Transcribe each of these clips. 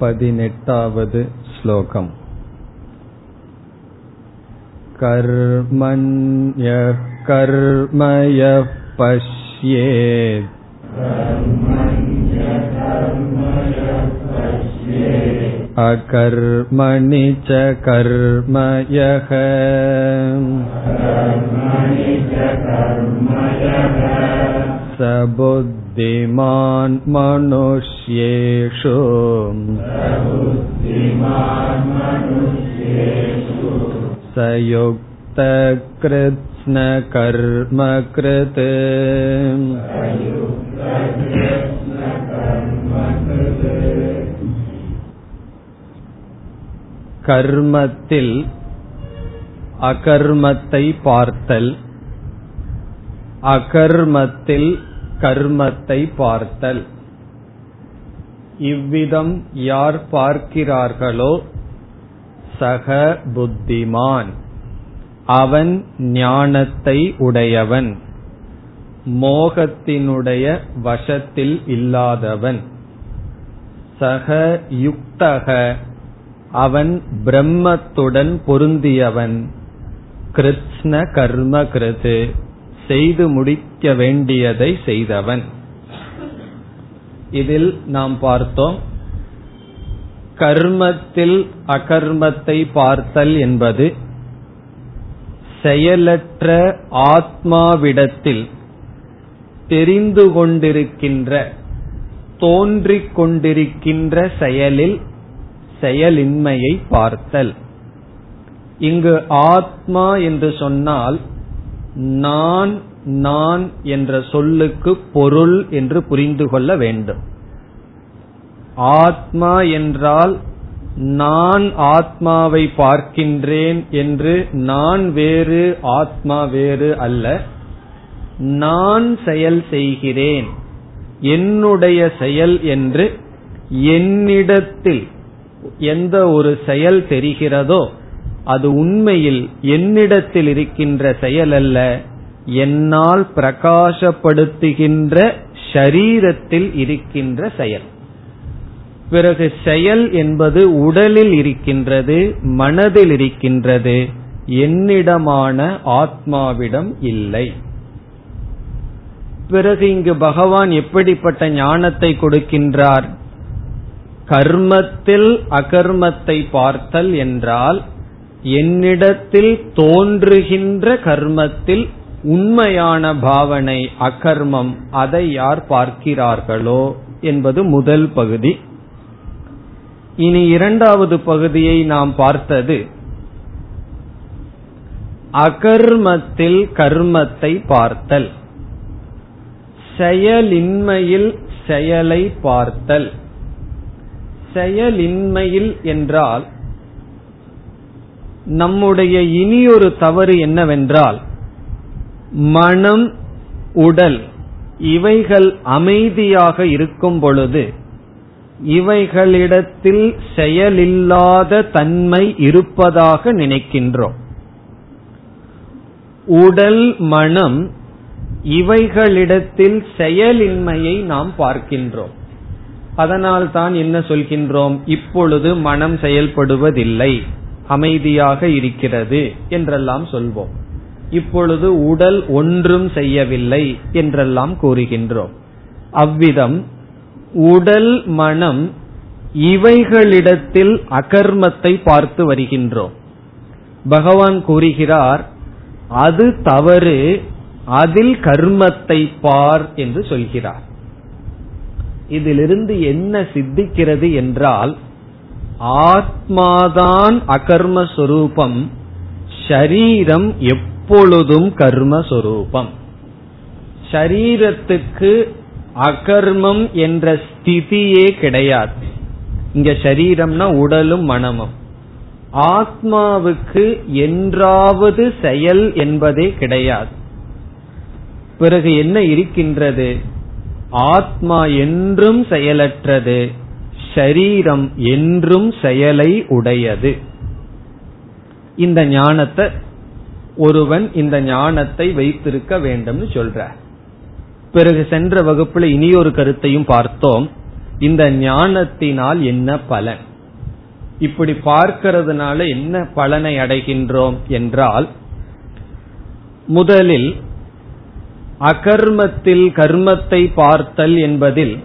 पदिनेट्टावद् श्लोकम् कर्मण्यः कर्म यः पश्येत् अकर्मणि च कर्म यः स बुद्धिमान् मनुष्येषु स युक्तकृत्स्नकर्मकृत् கர்மத்தில் அகர்மத்தை பார்த்தல் அகர்மத்தில் கர்மத்தை பார்த்தல். இவ்விதம் யார் பார்க்கிறார்களோ சக புத்திமான். அவன் ஞானத்தை உடையவன். மோகத்தினுடைய வசத்தில் இல்லாதவன். சக யுக்தக. அவன் பிரம்மத்துடன் பொருந்தியவன். கிருஷ்ண கர்ம கிருது செய்து முடிக்க வேண்டியதை செய்தவன். இதில் நாம் பார்த்தோம் கர்மத்தில் அகர்மத்தை பார்த்தல் என்பது செயலற்ற ஆத்மாவிடத்தில் தெரிந்து கொண்டிருக்கின்ற தோன்றிக் கொண்டிருக்கின்ற செயலில் செயலின்மையை பார்த்தல். இங்கு ஆத்மா என்று சொன்னால் நான் நான் என்ற சொல்லுக்கு பொருள் என்று புரிந்து கொள்ள வேண்டும். ஆத்மா என்றால் நான் ஆத்மாவை பார்க்கின்றேன் என்று நான் வேறு ஆத்மா வேறு அல்ல. நான் செயல் செய்கிறேன். என்னுடைய செயல் என்று என்னிடத்தில் எந்த ஒரு செயல் தெரிகிறதோ அது உண்மையில் என்னிடத்தில் இருக்கின்ற செயல் அல்ல என்னால் பிரகாசப்படுத்துகின்ற ஷரீரத்தில் இருக்கின்ற செயல். பிறகு செயல் என்பது உடலில் இருக்கின்றது மனதில் இருக்கின்றது என்னிடமான ஆத்மாவிடம் இல்லை. பிறகு இங்கு பகவான் எப்படிப்பட்ட ஞானத்தை கொடுக்கின்றார்? கர்மத்தில் அகர்மத்தை பார்த்தல் என்றால் என்னிடத்தில் தோன்றுகின்ற கர்மத்தில் உண்மையான பாவனை அகர்மம் அதை யார் பார்க்கிறார்களோ என்பது முதல் பகுதி. இனி இரண்டாவது பகுதியை நாம் பார்த்தது. அகர்மத்தில் கர்மத்தை பார்த்தல். செயலின்மையில் செயலை பார்த்தல். செயலின்மையில் என்றால் நம்முடைய இனியொரு தவறு என்னவென்றால் மனம் உடல் இவைகள் அமைதியாக இருக்கும் பொழுது இவைகளிடத்தில் செயலில்லாத தன்மை இருப்பதாக நினைக்கின்றோம். உடல் மனம் இவைகளிடத்தில் செயலின்மையை நாம் பார்க்கின்றோம். அதனால் தான் என்ன சொல்கின்றோம்? இப்பொழுது மனம் செயல்படுவதில்லை. அமைதியாக இருக்கிறது என்றெல்லாம் சொல்வோம். இப்பொழுது உடல் ஒன்றும் செய்யவில்லை என்றெல்லாம் கூறுகின்றோம். அவ்விதம் உடல் மனம் இவைகளிடத்தில் அகர்மத்தை பார்த்து வருகின்றோம். பகவான் கூறுகிறார் அது தவறு அதில் கர்மத்தை பார் என்று சொல்கிறார். இதிலிருந்து என்ன சித்திக்கிறது என்றால் ஆத்மாதான் அகர்மஸ்வரூபம் ஷரீரம் எப்பொழுதும் கர்மஸ்வரூபம். ஷரீரத்துக்கு அகர்மம் என்ற ஸ்திதியே கிடையாது. இங்க சரீரம்னா உடலும் மனமும். ஆத்மாவுக்கு என்றாவது செயல் என்பதே கிடையாது. பிறகு என்ன இருக்கின்றது? ஆத்மா என்றும் செயலற்றது. சரீரம் என்றும் செயலை உடையது. இந்த ஞானத்தை ஒருவன் இந்த ஞானத்தை வைத்திருக்க வேண்டும்னு சொல்ற. பிறகு சென்ற வகுப்புல இனியொரு கருத்தையும் பார்த்தோம். இந்த ஞானத்தினால் என்ன பலன்? இப்படி பார்க்கிறதுனால என்ன பலனை அடைகின்றோம் என்றால் முதலில் அகர்மத்தில் கர்மத்தை பார்த்தல் என்பதில்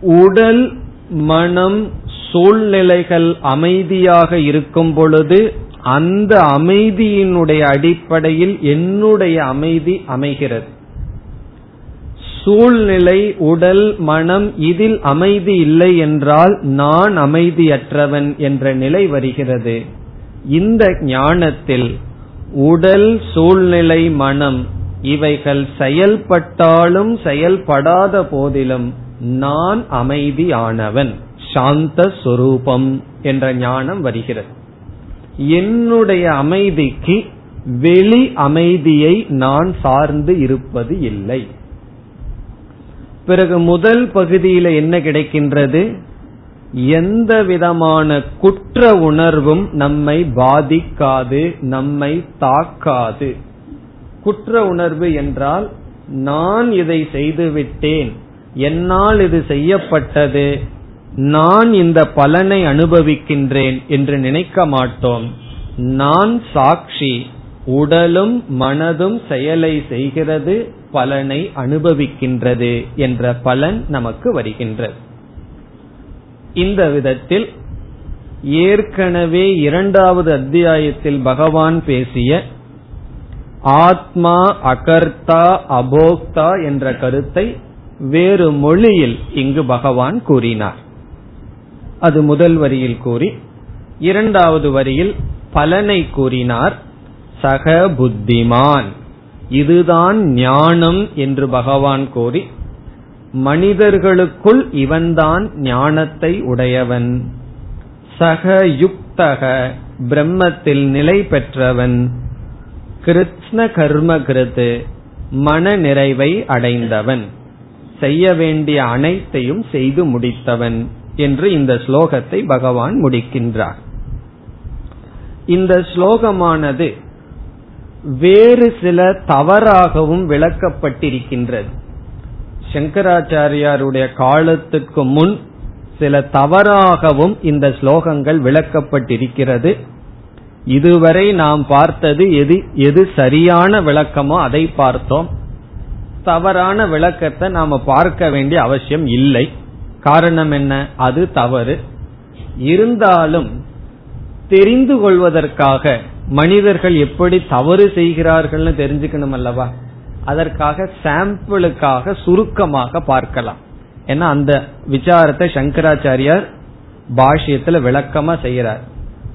உடல் மனம் சூழ்நிலைகள் அமைதியாக இருக்கும் பொழுது அந்த அமைதியினுடைய அடிப்படையில் என்னுடைய அமைதி அமைகிறது. சூழ்நிலை உடல் மனம் இதில் அமைதி இல்லை என்றால் நான் அமைதியற்றவன் என்ற நிலை வருகிறது. இந்த ஞானத்தில் உடல் சூழ்நிலை மனம் இவைகள் செயல்பட்டாலும் செயல்படாத போதிலும் நான் அமைதியானவன் சாந்த சொரூபம் என்ற ஞானம் வருகிறது. என்னுடைய அமைதிக்கு வெளி அமைதியை நான் சார்ந்து இருப்பது இல்லை. பிறகு முதல் பகுதியில என்ன கிடைக்கின்றது? எந்த விதமான குற்ற உணர்வும் நம்மை பாதிக்காது நம்மை தாக்காது. குற்ற உணர்வு என்றால் நான் இதை செய்துவிட்டேன் என்னால் இது செய்யப்பட்டது. நான் இந்த பலனை அனுபவிக்கின்றேன் என்று நினைக்க மாட்டோம். நான் சாட்சி உடலும் மனதும் செயலை செய்கிறது பலனை அனுபவிக்கின்றது என்ற பலன் நமக்கு வருகின்றது. இந்த விதத்தில் ஏற்கனவே இரண்டாவது அத்தியாயத்தில் பகவான் பேசிய ஆத்மா அகர்த்தா அபோக்தா என்ற கருத்தை வேறு மொழியில் இங்கு பகவான் கூறினார். அது முதல் வரியில் கூறி இரண்டாவது வரியில் பலனை கூறினார். சக புத்திமான். இதுதான் ஞானம் என்று பகவான் கூறி மனிதர்களுக்குள் இவன்தான் ஞானத்தை உடையவன். சக யுக்தக பிரம்மத்தில் நிலை பெற்றவன். கிருத்ன கர்ம கிருத்து மன நிறைவை அடைந்தவன். செய்ய வேண்டிய அனைத்தையும் செய்து முடித்தவன் என்று இந்த ஸ்லோகத்தை பகவான் முடிக்கின்றார். இந்த ஸ்லோகமானது வேறு சில தவறாகவும் விளக்கப்பட்டிருக்கின்றது. சங்கராச்சாரியாருடைய காலத்துக்கு முன் சில தவறாகவும் இந்த ஸ்லோகங்கள் விளக்கப்பட்டிருக்கிறது. இதுவரை நாம் பார்த்தது எது எது சரியான விளக்கமோ அதை பார்த்தோம். தவறான விளக்கத்தை நாம பார்க்க வேண்டிய அவசியம் இல்லை. காரணம் என்ன? அது தவறு. இருந்தாலும் தெரிந்து கொள்வதற்காக மனிதர்கள் எப்படி தவறு செய்கிறார்கள்னு தெரிஞ்சுக்கணும் அல்லவா? அதற்காக சாம்பிளுக்காக சுருக்கமாக பார்க்கலாம். ஏன்னா அந்த விசாரத்தை சங்கராச்சாரியார் பாஷ்யத்துல விளக்கமா செய்யறார்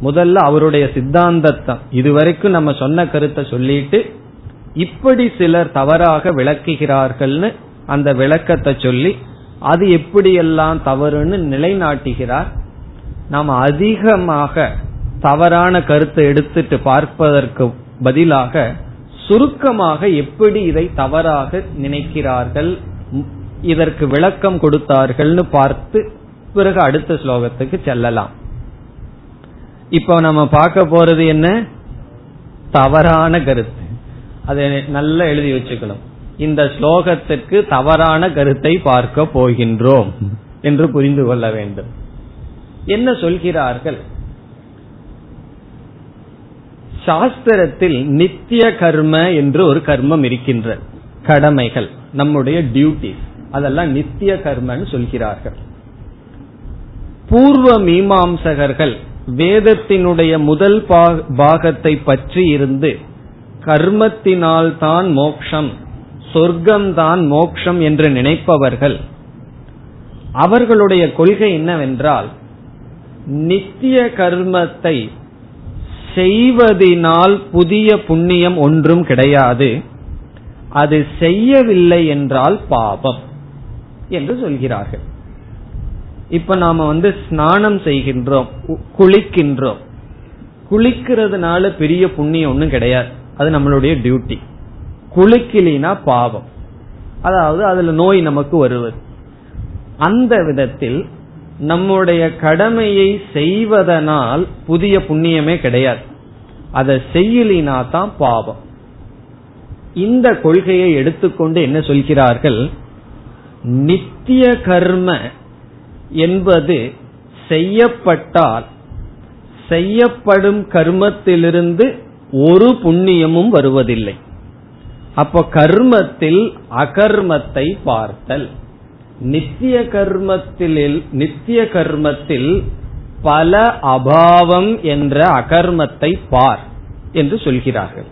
முதல்ல அவருடைய சித்தாந்தத்தம் இதுவரைக்கும் நம்ம சொன்ன கருத்தை சொல்லிட்டு இப்படி சிலர் தவறாக விளக்குகிறார்கள்னு அந்த விளக்கத்தை சொல்லி அது எப்படியெல்லாம் தவறுன்னு நிலைநாட்டுகிறார். நாம் அதிகமாக தவறான கருத்தை எடுத்துட்டு பார்ப்பதற்கு பதிலாக சுருக்கமாக எப்படி இதை தவறாக நினைக்கிறார்கள் இதற்கு விளக்கம் கொடுத்தார்கள்னு பார்த்து பிறகு அடுத்த ஸ்லோகத்துக்கு செல்லலாம். இப்போ நம்ம பார்க்க போறது என்ன? தவறான கருத்து. அதை நல்லா எழுதி வச்சுக்கணும். இந்த ஸ்லோகத்திற்கு தவறான கருத்தை பார்க்க போகின்றோம் என்று புரிந்து கொள்ள வேண்டும். என்ன சொல்கிறார்கள்? சாஸ்திரத்தில் நித்திய கர்ம என்று ஒரு கர்மம் இருக்கின்ற கடமைகள் நம்முடைய டியூட்டி அதெல்லாம் நித்திய கர்மன்னு சொல்கிறார்கள். பூர்வ மீமாம்சகர்கள் வேதத்தினுடைய முதல் பாகத்தை பற்றி இருந்து கர்மத்தினால்தான் மோக்ஷம் சொர்க்கம்தான் மோக்ஷம் என்று நினைப்பவர்கள். அவர்களுடைய கொள்கை என்னவென்றால் நித்திய கர்மத்தை செய்வதினால் புதிய புண்ணியம் ஒன்றும் கிடையாது. அது செய்யவில்லை என்றால் பாபம் என்று சொல்கிறார்கள். இப்ப நாம வந்து ஸ்நானம் செய்கின்றோம் குளிக்கின்றோம். குளிக்கிறதுனால பெரிய புண்ணியம் ஒன்றும் கிடையாது. அது நம்மளுடைய டியூட்டி குளிக்கலினா பாவம். அதாவது அதுல நோய் நமக்கு வருவது. அந்த விதத்தில் நம்முடைய கடமையை செய்வதனால் புதிய புண்ணியமே கிடையாது. அதை செய்யலினா தான் பாவம். இந்த கொள்கையை எடுத்துக்கொண்டு என்ன சொல்கிறார்கள்? நித்திய கர்ம என்பது செய்யப்பட்டால் செய்யப்படும் கர்மத்திலிருந்து ஒரு புண்ணியமும் வருவதில்லை. அப்போ கர்மத்தில் அகர்மத்தை பார்த்தல். நித்திய கர்மத்தில் நித்திய கர்மத்தில் பல அபாவம் என்ற அகர்மத்தை பார் என்று சொல்கிறார்கள்.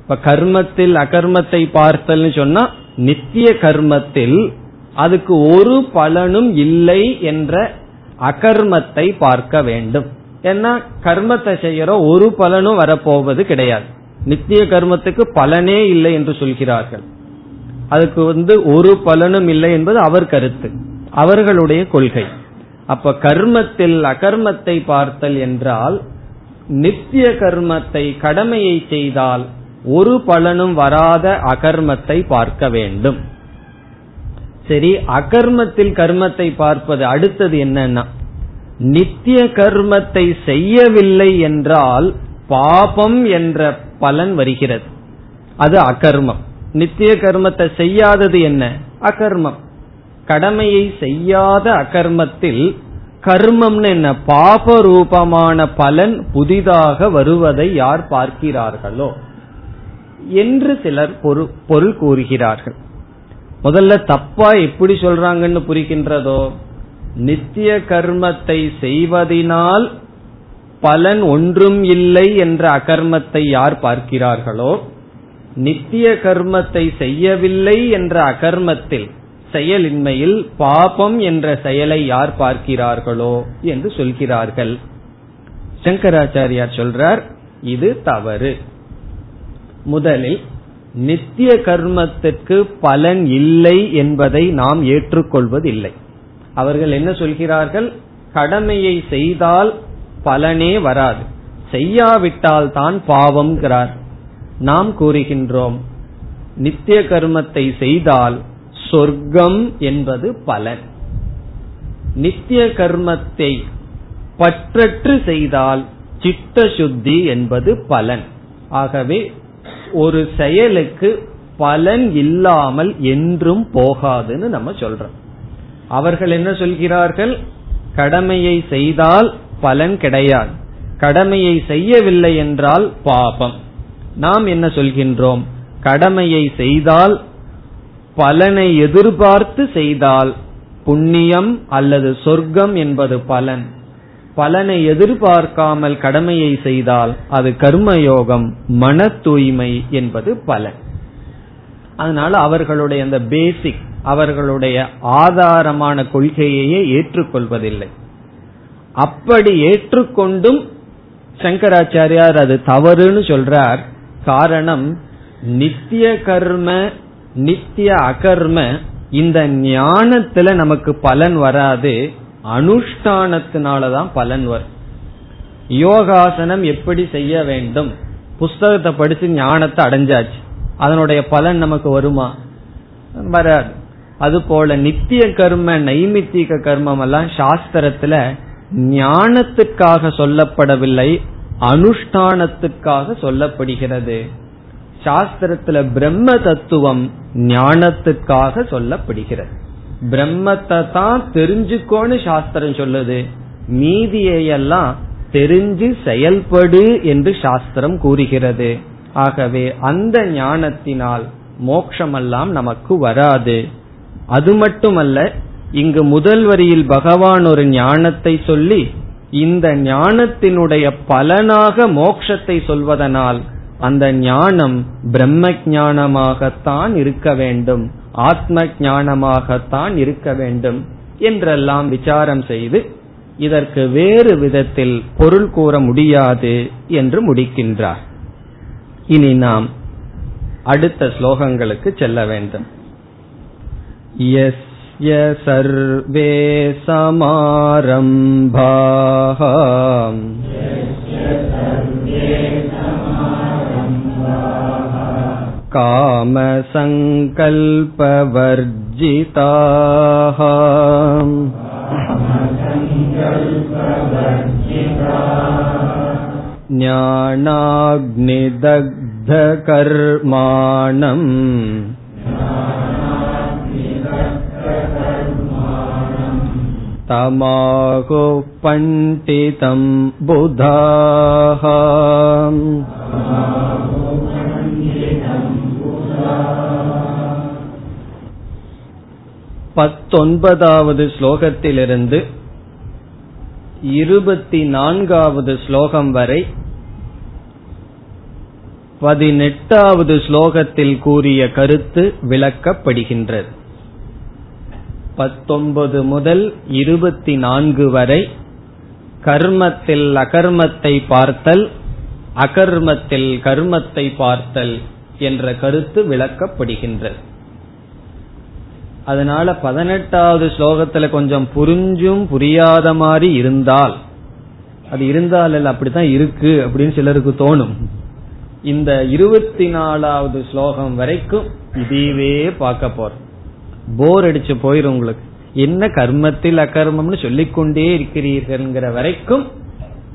இப்ப கர்மத்தில் அகர்மத்தை பார்த்தல் சொன்னா நித்திய கர்மத்தில் அதுக்கு ஒரு பலனும் இல்லை என்ற அகர்மத்தை பார்க்க வேண்டும். ஏன்னா கர்மத்தை செய்யறோம் ஒரு பலனும் வரப்போவது கிடையாது. நித்திய கர்மத்துக்கு பலனே இல்லை என்று சொல்கிறார்கள். அதுக்கு வந்து ஒரு பலனும் இல்லை என்பது அவர் கருத்து. அவர்களுடைய கொள்கை. அப்ப கர்மத்தில் அகர்மத்தை பார்த்தல் என்றால் நித்திய கர்மத்தை கடமையை செய்தால் ஒரு பலனும் வராத அகர்மத்தை பார்க்க வேண்டும். சரி அகர்மத்தில் கர்மத்தை பார்ப்பது அடுத்தது என்னன்னா நித்திய கர்மத்தை செய்யவில்லை என்றால் பாபம் என்ற பலன் வருகிறது. அது அகர்மம். நித்திய கர்மத்தை செய்யாதது என்ன? அகர்மம். கடமையை செய்யாத அகர்மத்தில் கர்மம்னு என்ன? பாப ரூபமான பலன் புதிதாக வருவதை யார் பார்க்கிறார்களோ? என்று சிலர் பொருள் கூறுகிறார்கள். முதல்ல தப்பா எப்படி சொல்றாங்கன்னு புரிகின்றதோ? நித்திய கர்மத்தை செய்வதினால் பலன் ஒன்றும் இல்லை என்ற அகர்மத்தை யார் பார்க்கிறார்களோ நித்திய கர்மத்தை செய்யவில்லை என்ற அகர்மத்தில் செயலின்மையில் பாபம் என்ற செயலை யார் பார்க்கிறார்களோ என்று சொல்கிறார்கள். சங்கராச்சாரியார் சொல்றார் இது தவறு. முதலில் நித்திய கர்மத்திற்கு பலன் இல்லை என்பதை நாம் ஏற்றுக்கொள்வதில்லை. அவர்கள் என்ன சொல்கிறார்கள்? கடமையை செய்தால் பலனே வராது. செய்யாவிட்டால் தான் பாவம்ங்கிறார். நாம் கூறுகின்றோம் நித்திய கர்மத்தை செய்தால் சொர்க்கம் என்பது பலன். நித்திய கர்மத்தை பற்றற்று செய்தால் சித்த சுத்தி என்பது பலன். ஆகவே ஒரு செயலுக்கு பலன் இல்லாமல் என்றும் போகாதுன்னு நம்ம சொல்றோம். அவர்கள் என்ன சொல்கிறார்கள்? கடமையை செய்தால் பலன் கிடையாது. கடமையை செய்யவில்லை என்றால் பாபம். நாம் என்ன சொல்கின்றோம்? கடமையை செய்தால் பலனை எதிர்பார்த்து செய்தால் புண்ணியம் அல்லது சொர்க்கம் என்பது பலன். பலனை எதிர்பார்க்காமல் கடமையை செய்தால் அது கர்மயோகம் மன தூய்மை என்பது பலன். அதனால அவர்களுடைய அந்த பேசிக் அவர்களுடைய ஆதாரமான கொள்கையையே ஏற்றுக்கொள்வதில்லை. அப்படி ஏற்றுக்கொண்டும் சங்கராச்சாரியார் அது தவறுன்னு சொல்றார். காரணம் நித்திய கர்ம நித்திய அகர்ம இந்த ஞானத்துல நமக்கு பலன் வராது. அனுஷ்டானத்தினாலதான் பலன் வரும். யோகாசனம் எப்படி செய்ய வேண்டும்? புஸ்தகத்தை படிச்சு ஞானத்தை அடைஞ்சாச்சு. அதனுடைய பலன் நமக்கு வருமா? வராது. அது போல நித்திய கர்ம நைமித்திக கர்மம் எல்லாம் சாஸ்திரத்துல ஞானத்துக்காக சொல்லப்படவில்லை அனுஷ்டானத்துக்காக சொல்லப்படுகிறது. சாஸ்திரத்துல பிரம்ம தத்துவம் ஞானத்துக்காக சொல்லப்படுகிறது. பிரம்மத்தை தான் தெரிஞ்சுக்கோன்னு சாஸ்திரம் சொல்லுது. மீதியையெல்லாம் தெரிஞ்சு செயல்படு என்று சாஸ்திரம் கூறுகிறது. ஆகவே அந்த ஞானத்தினால் மோக்ஷமெல்லாம் நமக்கு வராது. அது மட்டுமல்ல இங்கு முதல் வரியில் பகவான் ஒரு ஞானத்தை சொல்லி இந்த ஞானத்தினுடைய பலனாக மோக்ஷத்தை சொல்வதனால் அந்த ஞானம் பிரம்ம ஞானமாகத்தான் இருக்க வேண்டும் ஆத்ம ஞானமாகத்தான் இருக்க வேண்டும் என்றெல்லாம் விசாரம் செய்து இதற்கு வேறு விதத்தில் பொருள் கூற முடியாது என்று முடிக்கின்றார். இனி நாம் அடுத்த ஸ்லோகங்களுக்கு செல்ல வேண்டும். यस्य सर्वे समारम्भाः कामसङ्कल्पवर्जिताः ज्ञानाग्निदग्धकर्माणम् तमाहो पण्डितम् बुधाः பத்தொன்பதாவது ஸ்லோகத்திலிருந்து இருபத்தி நான்காவது ஸ்லோகம் வரை பதினெட்டாவது ஸ்லோகத்தில் கூறிய கருத்து விளக்கப்படுகின்றது பத்தொன்பது முதல் இருபத்தி நான்கு வரை கர்மத்தில் அகர்மத்தை பார்த்தல் அகர்மத்தில் கர்மத்தை பார்த்தல் என்ற கருத்து விளக்கப்படுகின்றது. அதனால பதினெட்டாவது ஸ்லோகத்துல கொஞ்சம் புரிஞ்சும் புரியாத மாதிரி இருந்தால் அது இருந்தால் அப்படித்தான் இருக்கு அப்படின்னு சிலருக்கு தோணும். இந்த இருபத்தி நாலாவது ஸ்லோகம் வரைக்கும் இதுவே பார்க்க போறோம். போர் அடிச்சு போயிரும் உங்களுக்கு. என்ன கர்மத்தில் அகர்மம்னு சொல்லிக்கொண்டே இருக்கிறீர்கள்ங்கிற வரைக்கும்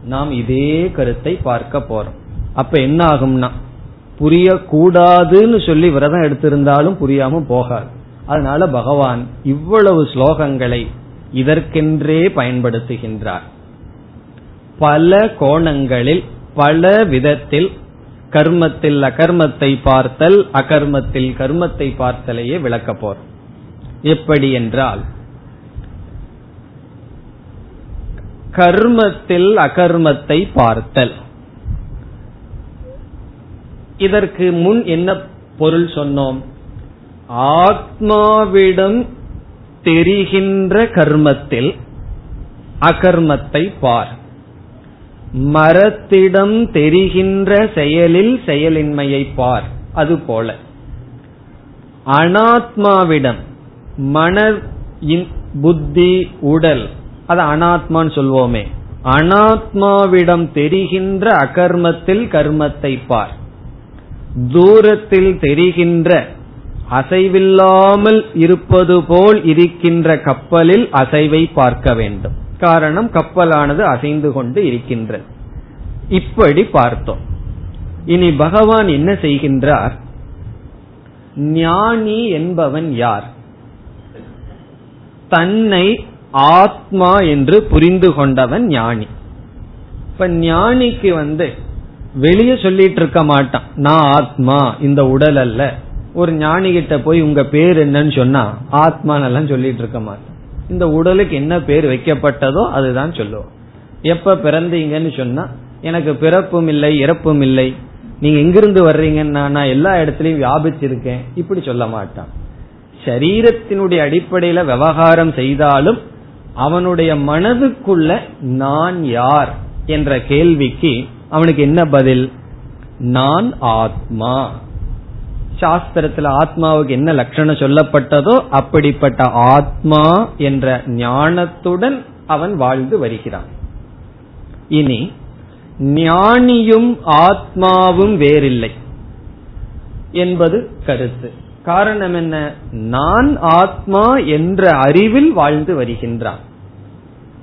நாம் இதே கருத்தை பார்க்க போறோம். அப்ப என்ன ஆகும்னா புரியக்கூடாதுன்னு சொல்லி விரதம் எடுத்திருந்தாலும் புரியாம போகாது. அதனால பகவான் இவ்வளவு ஸ்லோகங்களை இதற்கென்றே பயன்படுத்துகின்றார். பல கோணங்களில் பல விதத்தில் கர்மத்தில் அகர்மத்தை பார்த்தல் அகர்மத்தில் கர்மத்தை பார்த்தலையே விளக்க போறோம். எப்படி என்றால் கர்மத்தில் அகர்மத்தை பார்த்தல். இதற்கு முன் என்ன பொருள் சொன்னோம்? ஆத்மாவிடம் தெரிகின்ற கர்மத்தில் அகர்மத்தை பார். மரத்திடம் தெரிகின்ற செயலில் செயலின்மையை பார். அதுபோல. அனாத்மாவிடம் மன புத்தி உடல். அது அனாத்மான்னு சொல்வோமே. அனாத்மாவிடம் தெரிகின்ற அகர்மத்தில் கர்மத்தை பார். தூரத்தில் தெரிகின்ற அசைவில்லாமல் இருப்பது போல் இருக்கின்ற கப்பலில் அசைவை பார்க்க வேண்டும். காரணம் கப்பலானது அசைந்து கொண்டு இருக்கின்றது. இப்படி பார்த்தோம். இனி பகவான் என்ன செய்கின்றார்? ஞானி என்பவன் யார்? தன்னை ஆத்மா என்று புரிந்து கொண்டவன் ஞானி. இப்ப ஞானிக்கு வந்து வெளியே சொல்லிட்டு இருக்க மாட்டான். நான் ஆத்மா இந்த உடல் அல்ல. ஒரு ஞானி கிட்ட போய் உங்க பேர் என்னன்னு சொன்னா ஆத்மானெல்லாம் சொல்லிட்டு இருக்க மாட்டான். இந்த உடலுக்கு என்ன பேர் வைக்கப்பட்டதோ அதுதான் சொல்லுவோம் எப்ப பிறந்தீங்கன்னு சொன்னா எனக்கு பிறப்பும் இல்லை இறப்பும் இல்லை. நீங்க எங்கிருந்து வர்றீங்கன்னா நான் எல்லா இடத்துலயும் வியாபிச்சிருக்கேன். இப்படி சொல்ல மாட்டான். சரீரத்தினுடைய அடிப்படையில விவகாரம் செய்தாலும் அவனுடைய மனதுக்குள்ள நான் யார் என்ற கேள்விக்கு அவனுக்கு என்ன பதில்? நான் ஆத்மா. சாஸ்திரத்துல ஆத்மாவுக்கு என்ன லட்சணம் சொல்லப்பட்டதோ அப்படிப்பட்ட ஆத்மா என்ற ஞானத்துடன் அவன் வாழ்ந்து வருகிறான். இனி ஞானியும் ஆத்மாவும் வேறில்லை என்பது கருத்து. காரணம் என்ன? நான் ஆத்மா என்ற அறிவில் வாழ்ந்து வருகின்றான்.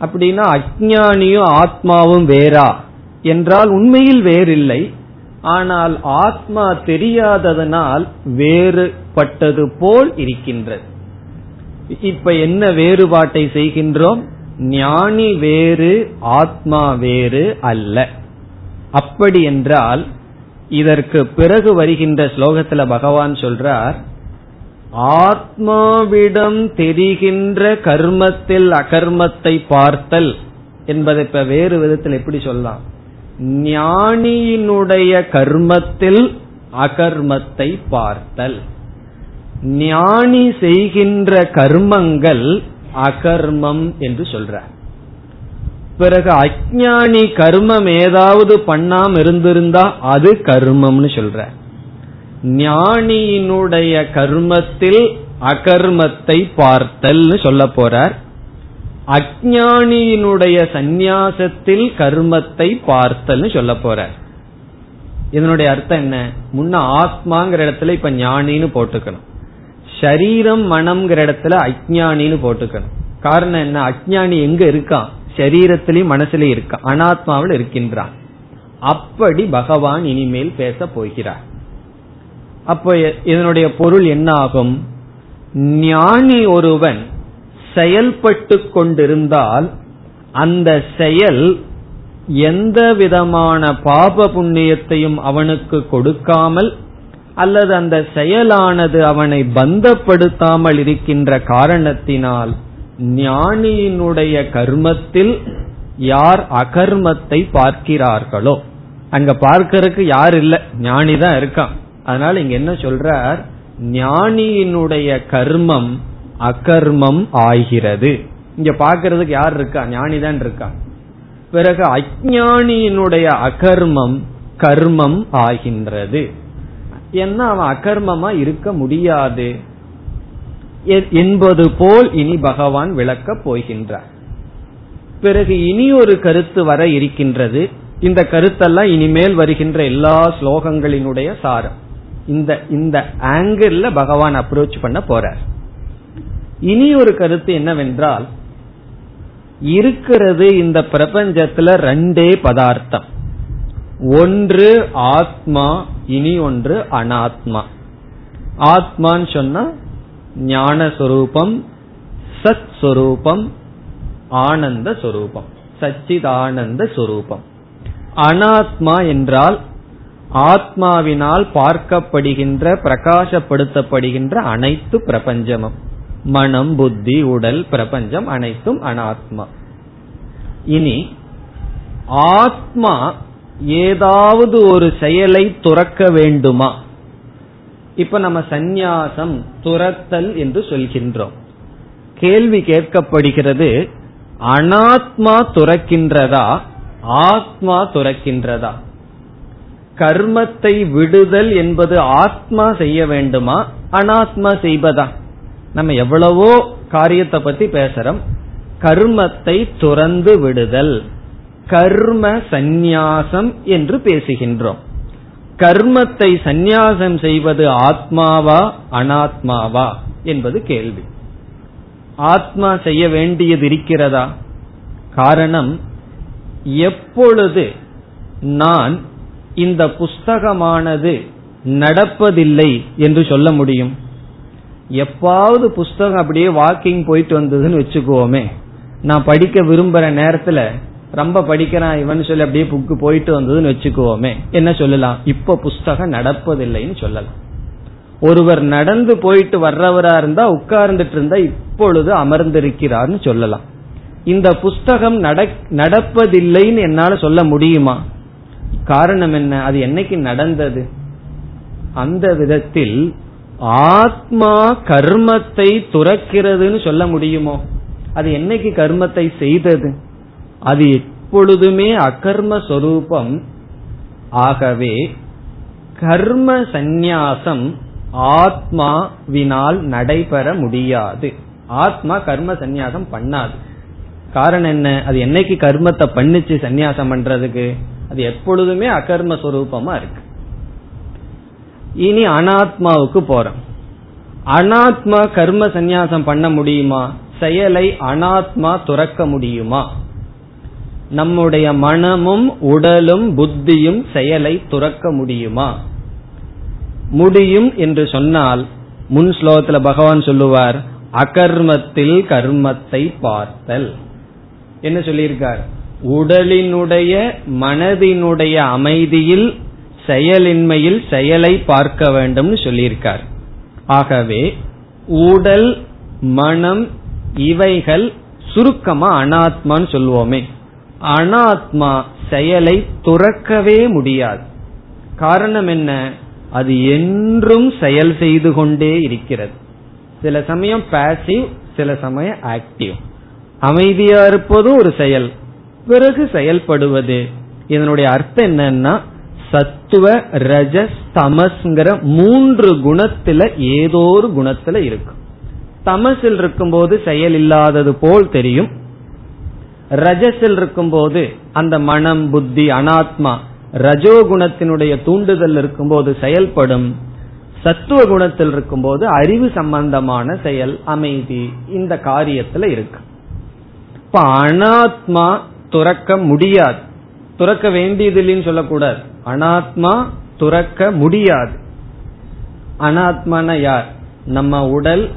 அப்படின்னா அஜானியும் ஆத்மாவும் வேறா? என்றால் உண்மையில் வேறில்லை. ஆனால் ஆத்மா தெரியாததனால் வேறுபட்டது போல் இருக்கின்றது. இப்ப என்ன வேறுபாட்டை செய்கின்றோம்? ஞானி வேறு ஆத்மா வேறு அல்ல. அப்படி என்றால் இதற்கு பிறகு வருகின்ற ஸ்லோகத்துல பகவான் சொல்றார் ஆத்மாவிடம் தெரிகின்ற கர்மத்தில் அகர்மத்தை பார்த்தல் என்பதை இப்ப வேறு விதத்தில் எப்படி சொல்லலாம்? ஞானியினுடைய கர்மத்தில் அகர்மத்தை பார்த்தல். ஞானி செய்கின்ற கர்மங்கள் அகர்மம் என்று சொல்ற பிறகு அஜானி கர்மம் ஏதாவது பண்ணாம இருந்திருந்தா அது கர்மம்னு சொல்ற ஞானியினுடைய கர்மத்தில் அகர்மத்தை பார்த்தல்னு சொல்ல போறார். அஜானியினுடைய சந்நியாசத்தில் கர்மத்தை பார்த்தல்னு சொல்ல போறார். இதனுடைய அர்த்தம் என்ன? முன்ன ஆத்மாங்கிற இடத்துல இப்ப ஞானின்னு போட்டுக்கணும். சரீரம் மனம்ங்கிற இடத்துல அஜானின்னு போட்டுக்கணும். காரணம் என்ன? அஜானி எங்க இருக்கான் சரீரத்திலையும் மனசுலயும் இருக்கான் அனாத்மாவில் இருக்கின்றான். அப்படி பகவான் இனிமேல் பேச போகிறார். அப்போ இதனுடைய பொருள் என்ன ஆகும் ஞானி ஒருவன் செயல்பட்டு கொண்டிருந்தால் அந்த செயல் எந்த விதமான பாப புண்ணியத்தையும் அவனுக்கு கொடுக்காமல் அல்லது அந்த செயலானது அவனை பந்தப்படுத்தாமல் இருக்கின்ற காரணத்தினால் ஞானியினுடைய கர்மத்தில் யார் அகர்மத்தை பார்க்கிறார்களோ? அங்க பார்க்கறதுக்கு யார் இல்ல? ஞானி தான் இருக்கான். அதனால இங்க என்ன சொல்றார்? ஞானியினுடைய கர்மம் அகர்மம் ஆகிறது. இங்க பாக்குறதுக்கு யார் இருக்கா? ஞானி தான் இருக்கா. பிறகு அஜானியினுடைய அகர்மம் கர்மம் ஆகின்றது. என்ன அவன் அகர்மமா இருக்க முடியாது? என்பது போல் இனி பகவான் விளக்கப் போகின்றார். பிறகு இனி ஒரு கருத்து வர இருக்கின்றது. இந்த கருத்தெல்லாம் இனிமேல் வருகின்ற எல்லா ஸ்லோகங்களினுடைய சாரம். இந்த இந்த ஆங்கிள் பகவான் அப்ரோச் பண்ண போறார். இனி ஒரு கருத்து என்னவென்றால் இருக்கிறது இந்த பிரபஞ்சத்துல ரெண்டே பதார்த்தம். ஒன்று ஆத்மா இனி ஒன்று அனாத்மா. ஆத்மான்னு சொன்னா ஞான சொரூபம் சத் சொரூபம் ஆனந்த சொரூபம் சச்சிதானந்த சொரூபம் அனாத்மா என்றால் ஆத்மாவினால் பார்க்கப்படுகின்ற பிரகாசப்படுத்தப்படுகின்ற அனைத்து பிரபஞ்சமும். மனம் புத்தி உடல் பிரபஞ்சம் அனைத்தும் அனாத்மா. இனி ஆத்மா ஏதாவது ஒரு செயலை துறக்க வேண்டுமா? இப்ப நம்ம சந்நியாசம் துரத்தல் என்று சொல்கின்றோம். கேள்வி கேட்கப்படுகிறது அனாத்மா துறக்கின்றதா ஆத்மா துறக்கின்றதா? கர்மத்தை விடுதல் என்பது ஆத்மா செய்ய வேண்டுமா? அனாத்மா செய்வதா நம்ம எவ்வளவோ காரியத்தை பத்தி பேசுறோம். கர்மத்தை துறந்து விடுதல். கர்ம சந்நியாசம் என்று பேசுகின்றோம். கர்மத்தை சந்நியாசம் செய்வது ஆத்மாவா அனாத்மாவா என்பது கேள்வி. ஆத்மா செய்ய வேண்டியது இருக்கிறதா? காரணம் எப்பொழுது நான் இந்த புஸ்தகமானது நடப்பதில்லை என்று சொல்ல முடியும். எப்பாவது புஸ்தகம் அப்படியே வாக்கிங் போயிட்டு வந்ததுன்னு வச்சுக்குவோமே நான் படிக்க விரும்புற நேரத்துல ரொம்ப படிக்கிறான் இவன் சொல்லி அப்படியே புக்கு போயிட்டு வந்ததுன்னு வச்சுக்குவோமே என்ன சொல்லலாம்? இப்ப புஸ்தகம் நடப்பதில்லைன்னு சொல்லலாம். ஒருவர் நடந்து போயிட்டு வர்றவரா இருந்தா உட்கார்ந்துட்டு இருந்தா இப்பொழுது அமர்ந்திருக்கிறார்னு சொல்லலாம். இந்த புஸ்தகம் நடப்பதில்லைன்னு என்னால சொல்ல முடியுமா? காரணம் என்ன? அது என்னைக்கு நடந்தது? அந்த விதத்தில் ஆத்மா கர்மத்தை துறக்கிறதுன்னு சொல்ல முடியுமோ? அது என்னைக்கு கர்மத்தை செய்தது? அது எப்பொழுதுமே அகர்ம சொரூபம். ஆகவே கர்ம சந்நியாசம் ஆத்மாவினால் நடைபெற முடியாது. ஆத்மா கர்ம சந்நியாசம் பண்ணாது. காரணம் என்ன? அது என்னைக்கு கர்மத்தை பண்ணிச்சு சந்நியாசம் பண்றதுக்கு? அது எப்பொழுதுமே அகர்ம சுரூபமா இருக்கு. இனி அனாத்மாவுக்கு போறோம். அனாத்மா கர்ம சந்நியாசம் பண்ண முடியுமா? செயலை அனாத்மா துறக்க முடியுமா? நம்முடைய மனமும் உடலும் புத்தியும் செயலை துறக்க முடியுமா? முடியும் என்று சொன்னால் முன் ஸ்லோகத்துல பகவான் சொல்லுவார் அகர்மத்தில் கர்மத்தை பார்த்தல். என்ன சொல்லியிருக்கார்? உடலினுடைய மனதினுடைய அமைதியில் செயலின்மையில் செயலை பார்க்க வேண்டும் சொல்லியிருக்கார். ஆகவே உடல் மனம் இவைகள் சுருக்கமா அனாத்மான்னு சொல்லுவோமே. அனாத்மா செயலை துறக்கவே முடியாது. காரணம் என்ன? அது என்றும் செயல் செய்து கொண்டே இருக்கிறது. சில சமயம் பேசிவ் சில சமயம் ஆக்டிவ் அமைதியா இருப்பதும் ஒரு செயல். பிறகு செயல்படுவது. இதனுடைய அர்த்தம் என்னன்னா சத்துவ ரஜஸ் தமஸ்ங்கிற மூன்று குணத்துல ஏதோ ஒரு குணத்துல இருக்கும் தமசில் இருக்கும்போது செயல் இல்லாதது போல் தெரியும். ரஜஸில் இருக்கும்போது அந்த மனம் புத்தி அனாத்மா ரஜோகுணத்தினுடைய தூண்டுதல் இருக்கும்போது செயல்படும். சத்துவ குணத்தில் இருக்கும்போது அறிவு சம்பந்தமான செயல் அமைதி இந்த காரியத்துல இருக்கு. இப்ப அனாத்மா துறக்க முடியாது. துறக்க வேண்டியதில்லைன்னு சொல்லக்கூடாது. அனாத்மா துறக்க முடியாது. அனாத்மான யார்? நம்ம உடல்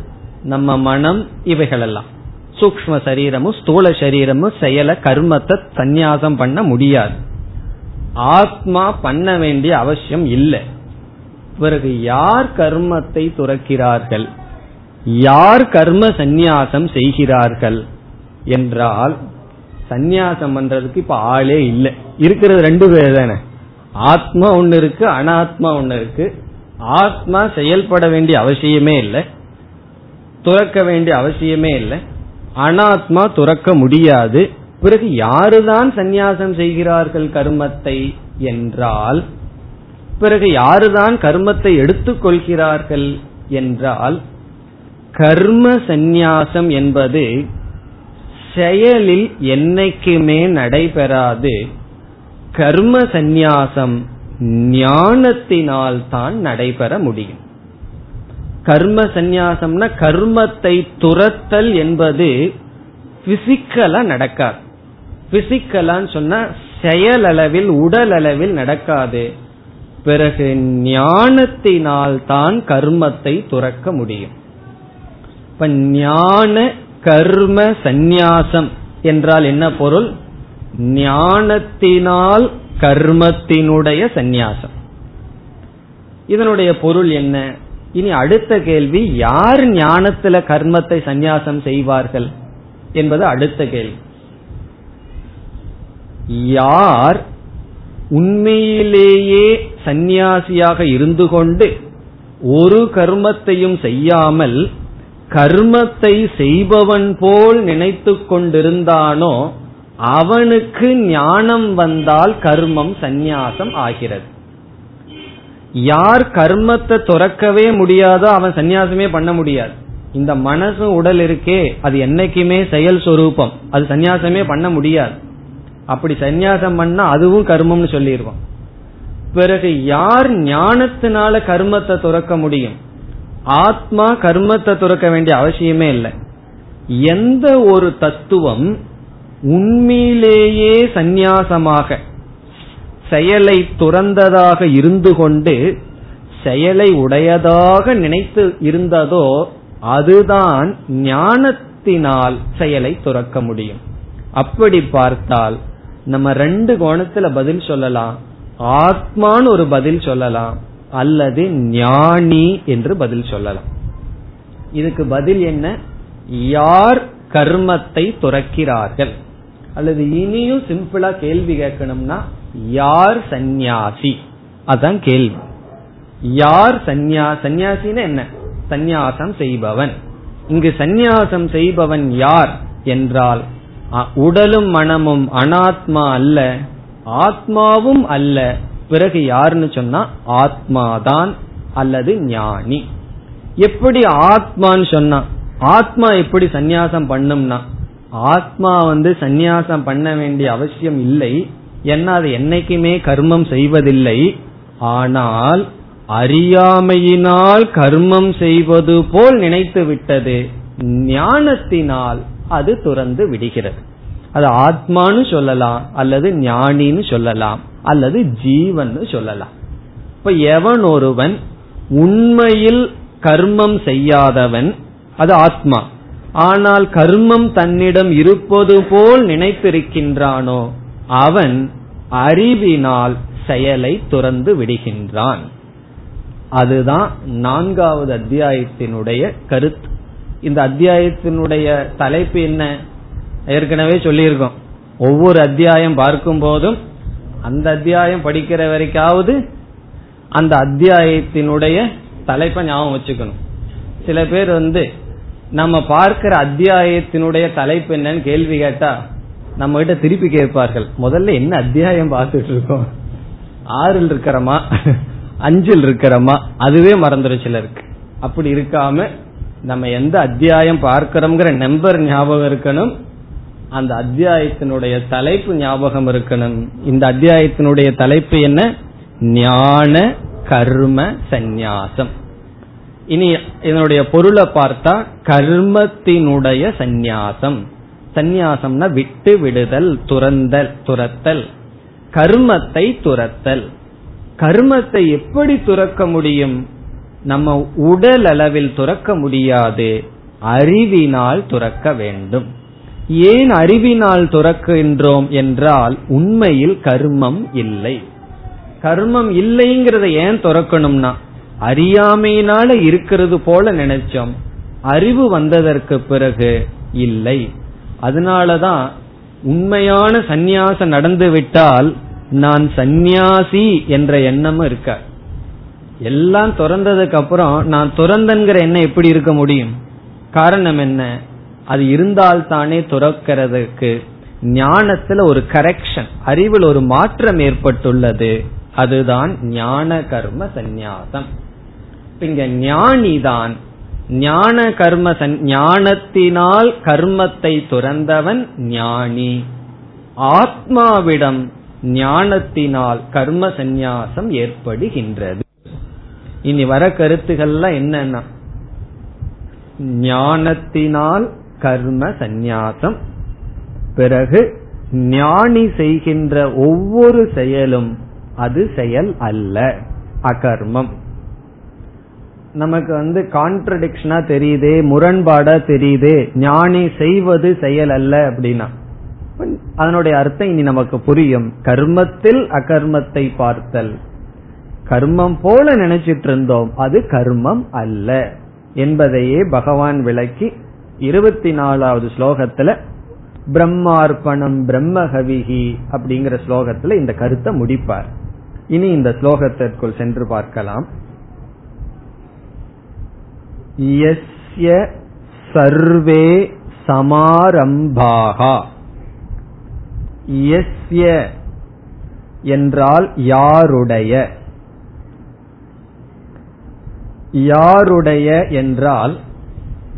நம்ம மனம் இவைகளெல்லாம். சூக்ம சரீரமும் ஸ்தூல சரீரமும் செயல கர்மத்தை சந்நியாசம் பண்ண முடியாது. ஆத்மா பண்ண வேண்டிய அவசியம் இல்லை. பிறகு யார் கர்மத்தை துறக்கிறார்கள்? யார் கர்ம சந்நியாசம் செய்கிறார்கள்? என்றால் சந்நியாசம் பண்றதுக்கு இப்ப ஆளே இல்லை. இருக்கிறது ரெண்டு பேர் தானே. ஆத்மா ஒன்னு இருக்கு அனாத்மா ஒன்னு இருக்கு. ஆத்மா செயல்பட வேண்டிய அவசியமே இல்லை. துறக்க வேண்டிய அவசியமே இல்லை. அனாத்மா துறக்க முடியாது. பிறகு யாருதான் சந்நியாசம் செய்கிறார்கள் கர்மத்தை என்றால் பிறகு யாருதான் கர்மத்தை எடுத்துக்கொள்கிறார்கள் என்றால் கர்ம சந்நியாசம் என்பது செயலில் என்னைக்குமே நடைபெறாது. கர்ம சந்நியாசம் ஞானத்தினால் தான் நடைபெற முடியும். கர்ம சந்நியாசம்னா கர்மத்தை துரத்தல் என்பது பிசிக்கலா நடக்காது. பிசிக்கலான்னு சொன்னா செயல் அளவில் உடல் அளவில் நடக்காது. பிறகு ஞானத்தினால் தான் கர்மத்தை துறக்க முடியும். இப்ப ஞான கர்ம சந்நியாசம் என்றால் என்ன பொருள்? ஞானத்தினால் கர்மத்தினுடைய சந்நியாசம். இதனுடைய பொருள் என்ன? இனி அடுத்த கேள்வி யார் ஞானத்துல கர்மத்தை சந்நியாசம் செய்வார்கள் என்பது அடுத்த கேள்வி. யார் உண்மையிலேயே சந்நியாசியாக இருந்து கொண்டு ஒரு கர்மத்தையும் செய்யாமல் கர்மத்தை செய்பவன் போல் நினைத்து கொண்டிருந்தானோ அவனுக்கு ஞானம் வந்தால் கர்மம் சந்நியாசம் ஆகிறது. யார் கர்மத்தை துறக்கவே முடியாதோ அவன் சந்நியாசமே பண்ண முடியாது. இந்த மனசும் உடல் இருக்கே அது என்னைக்குமே செயல் சொரூபம். அது சந்நியாசமே பண்ண முடியாது. அப்படி சந்நியாசம் பண்ணா அதுவும் கர்மம்னு சொல்லிடுவோம் பிறகு யார் ஞானத்தினால கர்மத்தை துறக்க முடியும்? ஆத்மா கர்மத்தை துறக்க வேண்டிய அவசியமே இல்லை. எந்த ஒரு தத்துவம் உண்மையிலேயே சந்நியாசமாக செயலை துறந்ததாக இருந்து கொண்டு செயலை உடையதாக நினைத்து இருந்ததோ அதுதான் ஞானத்தினால் செயலை துறக்க முடியும். அப்படி பார்த்தால் நம்ம ரெண்டு கோணத்துல பதில் சொல்லலாம். ஆத்மான்னு ஒரு பதில் சொல்லலாம். அல்லது ஞானி என்று பதில் சொல்லலாம். இதுக்கு பதில் என்ன? யார் கர்மத்தை துறக்கிறார்கள்? அல்லது இனியும் சிம்பிளா கேள்வி கேட்கணும்னா யார் சந்நியாசி? அதான் கேள்வி. யார் சந்நியா சந்நியாசின்னு என்ன? சந்நியாசம் செய்பவன். இங்கு சந்நியாசம் செய்பவன் யார் என்றால் உடலும் மனமும் அனாத்மா அல்ல ஆத்மாவும் அல்ல பிறகு யாருன்னு சொன்னா ஆத்மாதான் அல்லது ஞானி. எப்படி ஆத்மான்னு சொன்னா ஆத்மா எப்படி சந்நியாசம் பண்ணும்னா ஆத்மா வந்து சந்நியாசம் பண்ண வேண்டிய அவசியம் இல்லை ஏன்னா அது என்னைக்குமே கர்மம் செய்வதில்லை ஆனால் அறியாமையினால் கர்மம் செய்வது போல் நினைத்து விட்டது ஞானத்தினால் அது துறந்து விடுகிறது. அது ஆத்மான்னு சொல்லலாம் அல்லது ஞானின்னு சொல்லலாம். அல்லது ஜீவன் சொல்லலாம். இப்ப எவன் ஒருவன் உண்மையில் கர்மம் செய்யாதவன் அது ஆத்மா. ஆனால் கர்மம் தன்னிடம் இருப்பது போல் நினைத்திருக்கின்றானோ அவன் அறிவினால் செயலை துறந்து விடுகின்றான். அதுதான் நான்காவது அத்தியாயத்தினுடைய கருத்து. இந்த அத்தியாயத்தினுடைய தலைப்பு என்ன? ஏற்கனவே சொல்லியிருக்கோம். ஒவ்வொரு அத்தியாயம் பார்க்கும் போதும் அந்த அத்தியாயம் படிக்கிற வரைக்காவது அந்த அத்தியாயத்தினுடைய தலைப்பை ஞாபகம் வச்சுக்கணும். சில பேர் வந்து நம்ம பார்க்கிற அத்தியாயத்தினுடைய தலைப்பு என்னன்னு கேள்வி கேட்டா நம்ம கிட்ட திருப்பி கேட்பார்கள். முதல்ல என்ன அத்தியாயம் பார்த்துட்டு இருக்கோம்? ஆறில் இருக்கிறோமா? அஞ்சில் இருக்கிறோமா? அதுவே மறந்துடும் சிலருக்கு. அப்படி இருக்காம நம்ம எந்த அத்தியாயம் பார்க்கிறோம்ங்கிற நம்பர் ஞாபகம் இருக்கணும். அந்த அத்தியாயத்தினுடைய தலைப்பு ஞாபகம் இருக்கணும். இந்த அத்தியாயத்தினுடைய தலைப்பு என்ன? ஞான கர்ம சந்நியாசம். இனி இதனுடைய பொருளை பார்த்தா கர்மத்தினுடைய சந்நியாசம். சந்நியாசம்னா விட்டு விடுதல் துறந்தல் துரத்தல். கர்மத்தை துரத்தல். கர்மத்தை எப்படி துறக்க முடியும்? நம்ம உடல் அளவில் துறக்க முடியாது. அறிவினால் துறக்க வேண்டும். ஏன் அறிவினால் துறக்கின்றோம் என்றால் உண்மையில் கர்மம் இல்லை. கர்மம் இல்லைங்கிறத ஏன் துறக்கணும்னா அறியாமையினால இருக்கிறது போல நினைச்சோம். அறிவு வந்ததற்கு பிறகு இல்லை. அதனாலதான் உண்மையான சந்நியாசம் நடந்துவிட்டால் நான் சந்நியாசி என்ற எண்ணமும் இருக்க எல்லாம் துறந்ததுக்கு அப்புறம் நான் துறந்தங்கிற எண்ணம் எப்படி இருக்க முடியும்? காரணம் என்ன? அது இருந்தால் தானே துறக்கிறதுக்கு. ஞானத்துல ஒரு கரெக்ஷன் அறிவில் ஒரு மாற்றம் ஏற்பட்டுள்ளது. அதுதான் ஞான கர்ம சந்நியாசம். இங்க ஞானிதான் ஞான கர்ம ஞானத்தினால் கர்மத்தை துறந்தவன் ஞானி. ஆத்மாவிடம் ஞானத்தினால் கர்ம சந்நியாசம் ஏற்படுகின்றது. இனி வர கருத்துக்கள்லாம் என்னன்னா ஞானத்தினால் கர்ம சந்நியாசம். பிறகு ஞானி செய்கின்ற ஒவ்வொரு செயலும் அது செயல் அல்ல அகர்மம். நமக்கு வந்து கான்ட்ரடிக்ஷனா தெரியுதே முரண்பாடா தெரியுதே ஞானி செய்வது செயல் அல்ல அப்படின்னா. அதனுடைய அர்த்தம் இனி நமக்கு புரியும். கர்மத்தில் அகர்மத்தை பார்த்தல். கர்மம் போல நினைச்சிட்டு இருந்தோம் அது கர்மம் அல்ல என்பதையே பகவான் விளக்கி இருபத்தி நாலாவது ஸ்லோகத்துல பிரம்மார்ப்பணம் பிரம்மஹவிகி அப்படிங்கிற ஸ்லோகத்துல இந்த கருத்தை முடிப்பார். இனி இந்த ஸ்லோகத்திற்குள் சென்று பார்க்கலாம். எஸ்ய சர்வே சமாரம்பாகா. எஸ்ய என்றால் யாருடைய? யாருடைய என்றால்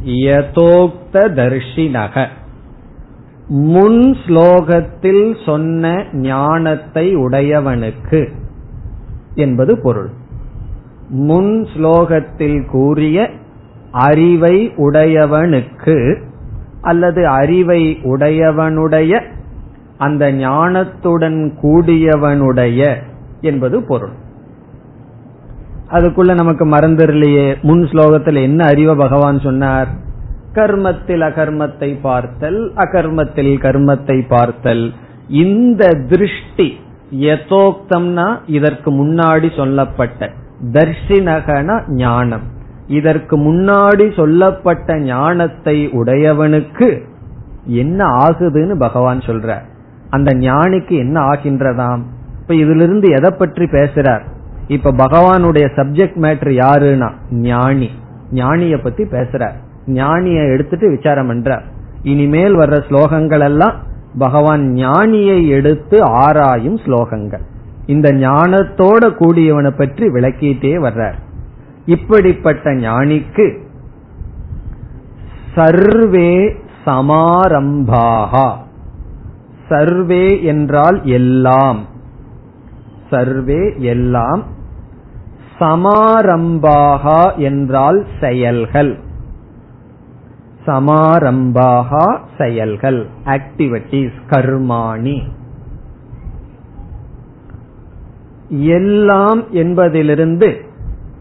யதோக்த தர்ஷினக முன் ஸ்லோகத்தில் சொன்ன ஞானத்தை உடையவனுக்கு என்பது பொருள். முன் ஸ்லோகத்தில் கூறிய அறிவை உடையவனுக்கு அல்லது அறிவை உடையவனுடைய அந்த ஞானத்துடன் கூடியவனுடைய என்பது பொருள். அதுக்குள்ள நமக்கு மறந்துடலையே முன் ஸ்லோகத்தில் என்ன அறிவை பகவான் சொன்னார்? கர்மத்தில் அகர்மத்தை பார்த்தல் அகர்மத்தில் கர்மத்தை பார்த்தல். இந்த திருஷ்டி யதோக்தம்னா இதற்கு முன்னாடி சொல்லப்பட்ட தர்ஷினகன ஞானம். இதற்கு முன்னாடி சொல்லப்பட்ட ஞானத்தை உடையவனுக்கு என்ன ஆகுதுன்னு பகவான் சொல்ற அந்த ஞானிக்கு என்ன ஆகின்றதாம்? இப்ப இதிலிருந்து எதை பற்றி பேசுறார்? இப்ப பகவானுடைய சப்ஜெக்ட் மேட்ரு யாருன்னா ஞானி. ஞானிய பத்தி பேசுறார். ஞானிய எடுத்துட்டு விசாரம் பண்றார். இனிமேல் வர்ற ஸ்லோகங்கள் எல்லாம் பகவான் ஞானியை எடுத்து ஆராயும் ஸ்லோகங்கள். இந்த ஞானத்தோட கூடியவனை பற்றி விளக்கிட்டே வர்றார். இப்படிப்பட்ட ஞானிக்கு சர்வே சமாரம்பாகா. சர்வே என்றால் எல்லாம். சர்வே எல்லாம் சமாரம்பாகா என்றால் செயல்கள். சமாரம்பாகா செயல்கள். ஆக்டிவிட்டிஸ் கர்மாணி. எல்லாம் என்பதிலிருந்து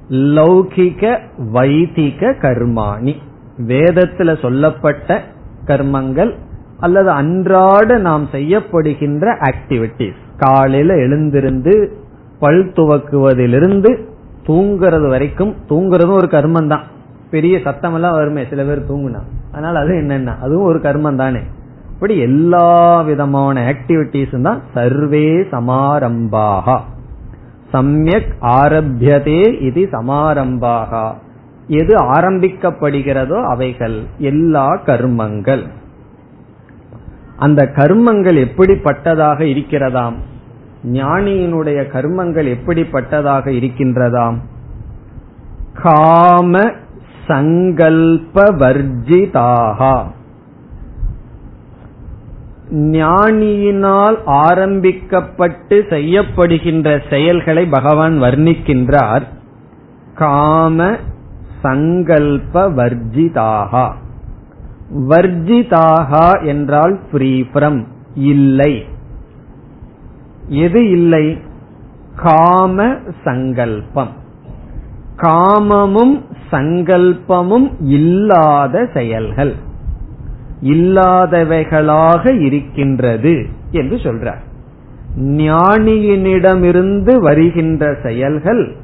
லௌகிக வைதிக கர்மாணி. வேதத்துல சொல்லப்பட்ட கர்மங்கள் அல்லது அன்றாட நாம் செய்யப்படுகின்ற ஆக்டிவிட்டிஸ் காலையில எழுந்திருந்து பல் துவக்குவதிலிருந்து தூங்குறது வரைக்கும் தூங்குறதும் ஒரு கர்மம் தான் பெரிய சத்தம் எல்லாம் வருமே சில பேர் தூங்குனா. அதனால அது என்னன்னா அதுவும் ஒரு கர்மம் தானே இப்படி எல்லா விதமான ஆக்டிவிட்டிஸும் தான் சர்வே சமாரம்பாகா. சமயக் ஆரம்பியதே இது சமாரம்பாக. எது ஆரம்பிக்கப்படுகிறதோ அவைகள் எல்லா கர்மங்கள். அந்த கர்மங்கள் எப்படிப்பட்டதாக இருக்கிறதாம்? ஞானியினுடைய கர்மங்கள் எப்படிப்பட்டதாக இருக்கின்றதாம்? காம சங்கல்ப வர்ஜிதாகா ஞானியினால் ஆரம்பிக்கப்பட்டு செய்யப்படுகின்ற செயல்களை பகவான் வர்ணிக்கின்றார். காம சங்கல்ப வர்ஜிதாகா வர்ஜிதாகா என்றால் ஃப்ரீ ஃப்ரம் இல்லை. எது இல்லை? காம சங்கல்பம். காமமும் சங்கல்பமும் இல்லாத செயல்கள். இல்லாதவைகளாக இருக்கின்றது என்று சொல்றார். ஞானியினிடமிருந்து வருகின்ற செயல்கள்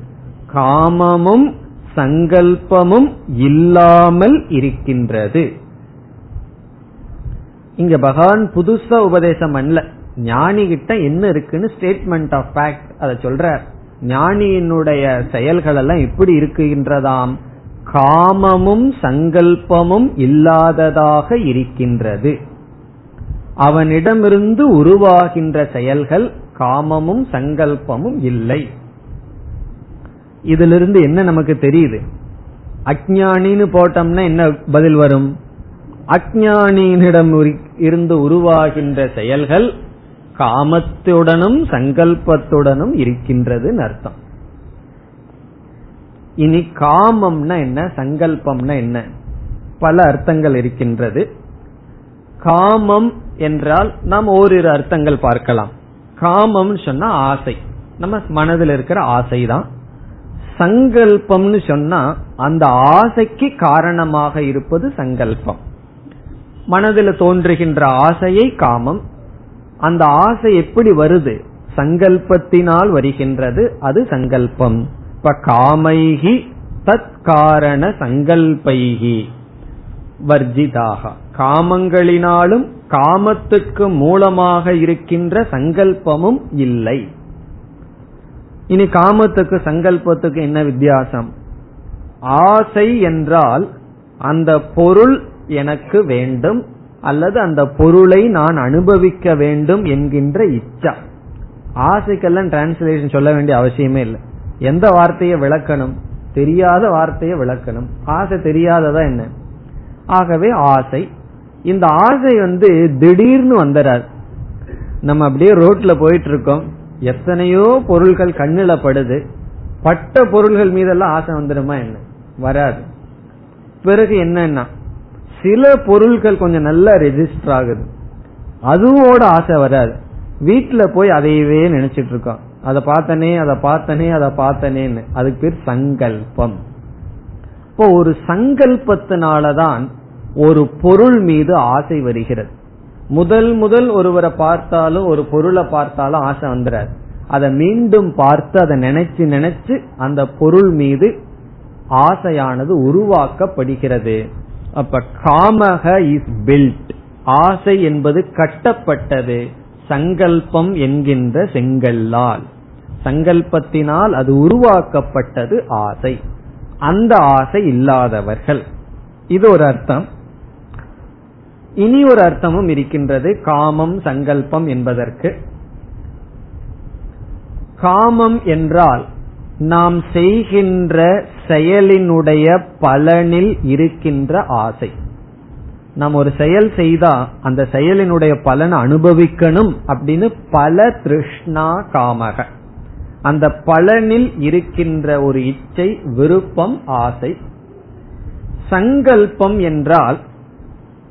காமமும் சங்கல்பமும் இல்லாமல் இருக்கின்றது. இங்க பகவான் புதுசா உபதேசம் அல்ல ஞானி கிட்ட என்ன இருக்குன்னு ஸ்டேட்மெண்ட் ஆஃப் ஃபேக்ட் அதை சொல்ற ஞானியினுடைய செயல்கள் எல்லாம் எப்படி இருக்குகின்றதாம். காமமும் சங்கல்பமும் இல்லாததாக இருக்கின்றது. அவனிடமிருந்து உருவாகின்ற செயல்கள் காமமும் சங்கல்பமும் இல்லை. இதிலிருந்து என்ன நமக்கு தெரியுது? அஜானின்னு போட்டோம்னா என்ன பதில் வரும்? அஜானியினிடம் இருந்து உருவாகின்ற செயல்கள் காமத்துடனும் சங்கல்பத்துடனும் இருக்கின்றது அர்த்தம். இனி காமம்னா என்ன சங்கல்பம்னா என்ன? பல அர்த்தங்கள் இருக்கின்றது. காமம் என்றால் நாம் ஓரிரு அர்த்தங்கள் பார்க்கலாம். காமம் சொன்னா ஆசை. நம்ம மனதில் இருக்கிற ஆசை தான் சங்கல்பம்னு சொன்னா அந்த ஆசைக்கு காரணமாக இருப்பது சங்கல்பம். மனதில் தோன்றுகின்ற ஆசையை காமம். அந்த ஆசை எப்படி வருது? சங்கல்பத்தினால் வருகின்றது அது சங்கல்பம். இப்ப காமைகி தத் காரண சங்கல்பைகி வர்ஜிதாக காமங்களினாலும் காமத்துக்கு மூலமாக இருக்கின்ற சங்கல்பமும் இல்லை. இனி காமத்துக்கு சங்கல்பத்துக்கு என்ன வித்தியாசம்? ஆசை என்றால் அந்த பொருள் எனக்கு வேண்டும் அல்லது அந்த பொருளை நான் அனுபவிக்க வேண்டும் என்கின்ற இச்சா. ஆசைக்கெல்லாம் டிரான்ஸ்லேஷன் சொல்ல வேண்டிய அவசியமே இல்லை. எந்த வார்த்தையை விளக்கணும்? தெரியாத வார்த்தையை விளக்கணும். ஆசை தெரியாததா என்ன? ஆகவே ஆசை. இந்த ஆசை வந்து திடீர்னு வந்துடாது நம்ம அப்படியே ரோட்ல போயிட்டு இருக்கோம் எத்தனையோ பொருள்கள் கண்ணுல படுது. பட்ட பொருள்கள் மீதெல்லாம் ஆசை வந்துடுமா என்ன? வராது. பிறகு என்னன்னா சில பொருள்கள் கொஞ்சம் நல்லா ரெஜிஸ்டர் ஆகுது. அதுவோட ஆசை வராது. வீட்டுல போய் அதையவே நினைச்சிட்டு இருக்கோம் அதை பார்த்தனே அதை பார்த்தனே அதை பார்த்தனேன்னு. அதுக்கு பேர் சங்கல்பம். இப்போ ஒரு சங்கல்பத்தினாலதான் ஒரு பொருள் மீது ஆசை வருகிறது. முதல் முதல் ஒருவரை பார்த்தாலும் ஒரு பொருளை பார்த்தாலும் ஆசை வந்துடாது அதை மீண்டும் பார்த்து அதை நினைச்சு நினைச்சு அந்த பொருள் மீது ஆசையானது உருவாக்கப்படுகிறது. அப்ப காமக இஸ் பில்ட் ஆசை என்பது கட்டப்பட்டது. சங்கல்பம் என்கின்ற செங்கல்லால். சங்கல்பத்தினால் அது உருவாக்கப்பட்டது ஆசை. அந்த ஆசை இல்லாதவர்கள். இது ஒரு அர்த்தம். இனி ஒரு அர்த்தமும் இருக்கின்றது. காமம் சங்கல்பம் என்பதற்கு. காமம் என்றால் நாம் செய்கின்ற செயலினுடைய பலனில் இருக்கின்ற ஆசை. நாம் ஒரு செயல் செய்தா அந்த செயலினுடைய பலனை அனுபவிக்கணும் அப்படின்னு பல திருஷ்ணா காமக. அந்த பலனில் இருக்கின்ற ஒரு இச்சை விருப்பம் ஆசை. சங்கல்பம் என்றால்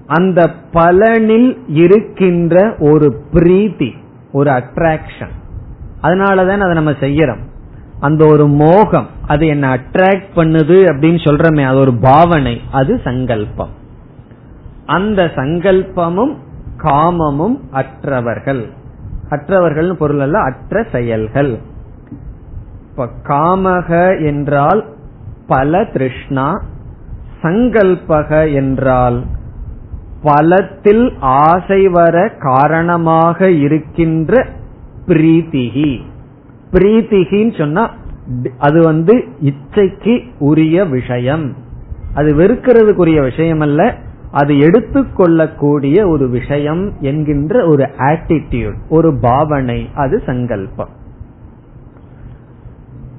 அந்த பலனில் இருக்கின்ற ஒரு பிரீதி ஒரு அட்ராக்ஷன் அதனாலதான் அதை நம்ம செய்யறோம். அந்த ஒரு மோகம் அது என்ன அட்ராக்ட் பண்ணுது அப்படின்னு சொல்றமே அது ஒரு பாவனை அது சங்கல்பம். அந்த சங்கல்பமும் காமமும் அற்றவர்கள். அற்றவர்கள் பொருள் அல்ல அற்ற செயல்கள். இப்ப காமக என்றால் பல திருஷ்ணா சங்கல்பக என்றால் பலத்தில் ஆசை வர காரணமாக இருக்கின்ற பிரீத்திகி. பிரீத்திகின்னு சொன்னா அது வந்து இச்சைக்கு உரிய விஷயம். அது வெறுக்கிறதுக்குரிய விஷயம் அல்ல அது எடுத்துக்கொள்ளக்கூடிய ஒரு விஷயம் என்கின்ற ஒரு ஆட்டிடியூட் ஒரு பாவனை அது சங்கல்பம்.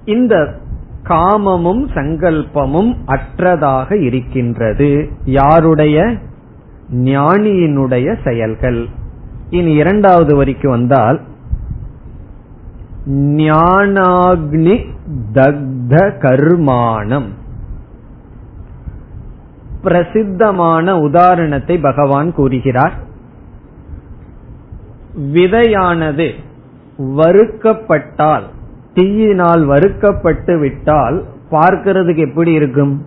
இந்த காமமும் சங்கல்பமும் அற்றதாக இருக்கின்றது. யாருடைய? ஞானியினுடைய செயல்கள். இனி இரண்டாவது வரிக்கு வந்தால் ஞானாக்னி தக்த கர்மானம் பிரசித்தமான உதாரணத்தை பகவான் கூறுகிறார். விதையானது வறுக்கப்பட்டால் தீயினால் வறுக்கப்பட்டு விட்டால் பார்க்கிறதுக்கு எப்படி இருக்கும்?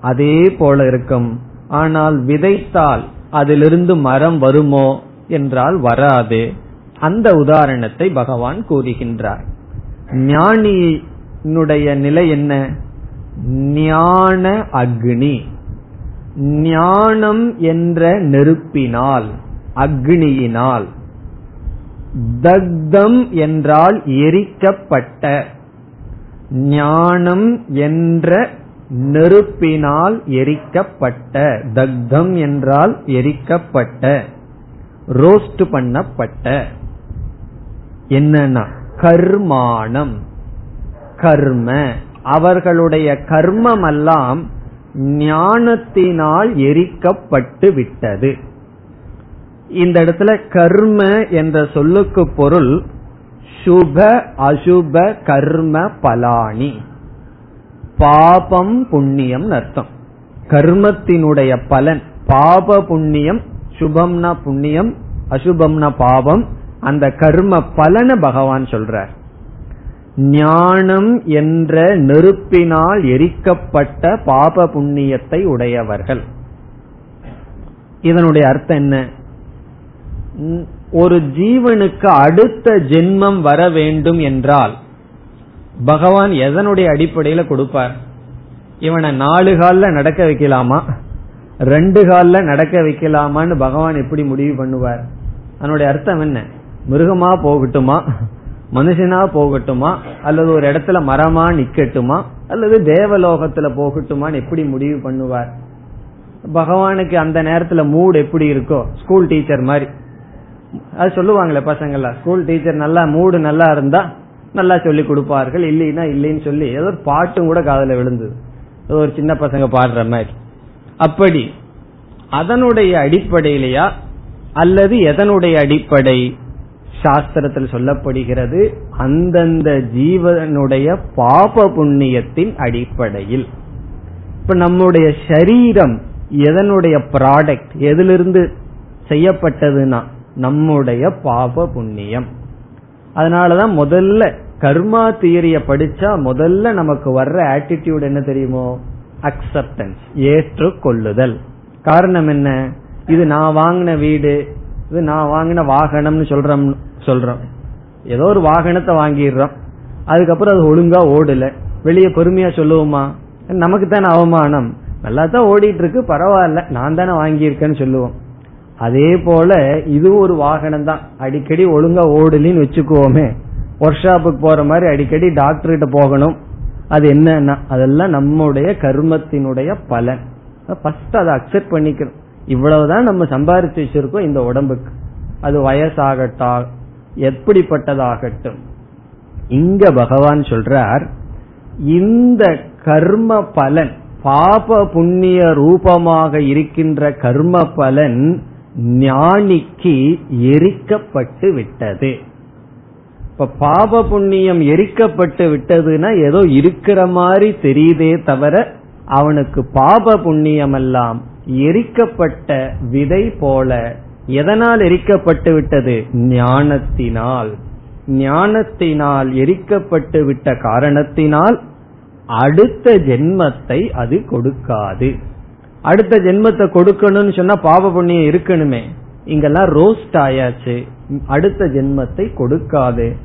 அதே போல இருக்கும். ஆனால் விதைத்தால் அதிலிருந்து மரம் வருமோ? என்றால் வராது. அந்த உதாரணத்தை பகவான் கூறுகின்றார். ஞானியினுடைய நிலை என்ன? ஞான அக்னி. ஞானம் என்ற நெருப்பினால் அக்னியினால் தக்தம் என்றால் எரிக்கப்பட்ட ஞானம் என்ற நெருப்பினால் எரிக்கப்பட்ட தக்தம் என்றால் எரிக்கப்பட்ட ரோஸ்ட் பண்ணப்பட்ட என்னன்னா கர்மானம். கர்ம. அவர்களுடைய கர்மமெல்லாம் ஞானத்தினால் எரிக்கப்பட்டு விட்டது. இந்த இடத்துல கர்ம என்ற சொல்லுக்கு பொருள் சுப அசுப கர்ம பலானி. பாபம் புண்ணியம் அர்த்தம். கர்மத்தினுடைய பலன் பாப புண்ணியம் சுபம்னா புண்ணியம் அசுபம்னா பாவம் அந்த கர்ம பலன பகவான் சொல்றார். ஞானம் என்ற நெருப்பினால் எரிக்கப்பட்ட பாப புண்ணியத்தை உடையவர்கள். இதனுடைய அர்த்தம் என்ன? ஒரு ஜீவனுக்கு அடுத்த ஜென்மம் வர வேண்டும் என்றால் பகவான் எதனுடைய அடிப்படையில கொடுப்பார்? இவனை நாலு காலில் நடக்க வைக்கலாமா? ரெண்டு காலில் நடக்க வைக்கலாமான்னு பகவான் எப்படி முடிவு பண்ணுவார்? அதனுடைய அர்த்தம் என்ன? மிருகமா போகட்டுமா? மனுஷனா போகட்டுமா? அல்லது ஒரு இடத்துல மரமா நிக்கட்டுமா? அல்லது தேவலோகத்துல போகட்டுமான்னு எப்படி முடிவு பண்ணுவார்? பகவானுக்கு அந்த நேரத்துல மூட் எப்படி இருக்கோ? ஸ்கூல் டீச்சர் மாதிரி. அது சொல்லுவாங்களே பசங்கள ஸ்கூல் டீச்சர் நல்லா மூடு நல்லா இருந்தா நல்லா சொல்லி கொடுப்பார்கள். இல்லைன்னா இல்லைன்னு சொல்லி ஏதோ ஒரு பாட்டும் கூட காதல விழுந்தது. ஏதோ ஒரு சின்ன பசங்க பாடுற மாதிரி. அப்படி அதனுடைய அடிப்படையிலையா? அல்லது எதனுடைய அடிப்படை? சாஸ்திரத்தில் சொல்லப்படுகிறது அந்தந்த ஜீவனுடைய பாப புண்ணியத்தின் அடிப்படையில். இப்ப நம்முடைய சரீரம் எதனுடைய ப்ராடக்ட் எதிலிருந்து செய்யப்பட்டதுன்னா நம்முடைய பாப புண்ணியம். அதனாலதான் முதல்ல கர்மா தியரிய படிச்சா முதல்ல நமக்கு வர்ற ஆட்டிடியூட் என்ன தெரியுமோ? அக்செப்டன்ஸ் ஏற்றுக்கொள்ளுதல். காரணம் என்ன? இது நான் வாங்கின வீடு இது நான் வாங்கின வாகனம்னு சொல்றோம் சொல்றோம். ஏதோ ஒரு வாகனத்தை வாங்கிடுறோம். அதுக்கப்புறம் அது ஒழுங்கா ஓடல. வெளியே பொறுமையா சொல்லுவோமா? நமக்கு தானே அவமானம். நல்லா தான் ஓடிட்டு இருக்கு பரவாயில்ல. நான் தானே வாங்கியிருக்கேன்னு சொல்லுவோம். அதே போல இது ஒரு வாகனம் தான் அடிக்கடி ஒழுங்கா ஓடலின்னு வச்சுக்குவோமே. ஒர்க் ஷாப்புக்கு போற மாதிரி அடிக்கடி டாக்டர்கிட்ட போகணும். அது என்னன்னா அதெல்லாம் நம்முடைய கர்மத்தினுடைய பலன். ஃபர்ஸ்ட் அதை அக்செப்ட் பண்ணிக்கணும். இவ்வளவுதான் நம்ம சம்பாதிச்சு வச்சிருக்கோம் இந்த உடம்புக்கு. அது வயசாகட்டா எப்படிப்பட்டதாகட்டும். இங்க பகவான் சொல்றார் இந்த கர்ம பலன் பாப புண்ணிய ரூபமாக இருக்கின்ற கர்ம பலன் ஞானிக்கு எரிக்கப்பட்டு விட்டது. இப்ப பாப புண்ணியம் எரிக்கப்பட்டு விட்டதுன்னா ஏதோ இருக்கிற மாதிரி தெரியுதே தவிர அவனுக்கு பாப புண்ணியம் எல்லாம் எரிக்கப்பட்ட விதை போல எதனால் எரிக்கப்பட்டு விட்டது? ஞானத்தினால். ஞானத்தினால் எரிக்கப்பட்டு விட்ட காரணத்தினால் அடுத்த ஜென்மத்தை அது கொடுக்காது. அடுத்த ஜென்மத்தை கொடுக்கணும்னு சொன்னா பாவ புண்ணியம் இருக்கணுமே. இங்கெல்லாம் ரோஸ்ட் ஆயாச்சு. அடுத்த ஜென்மத்தை கொடுக்காது.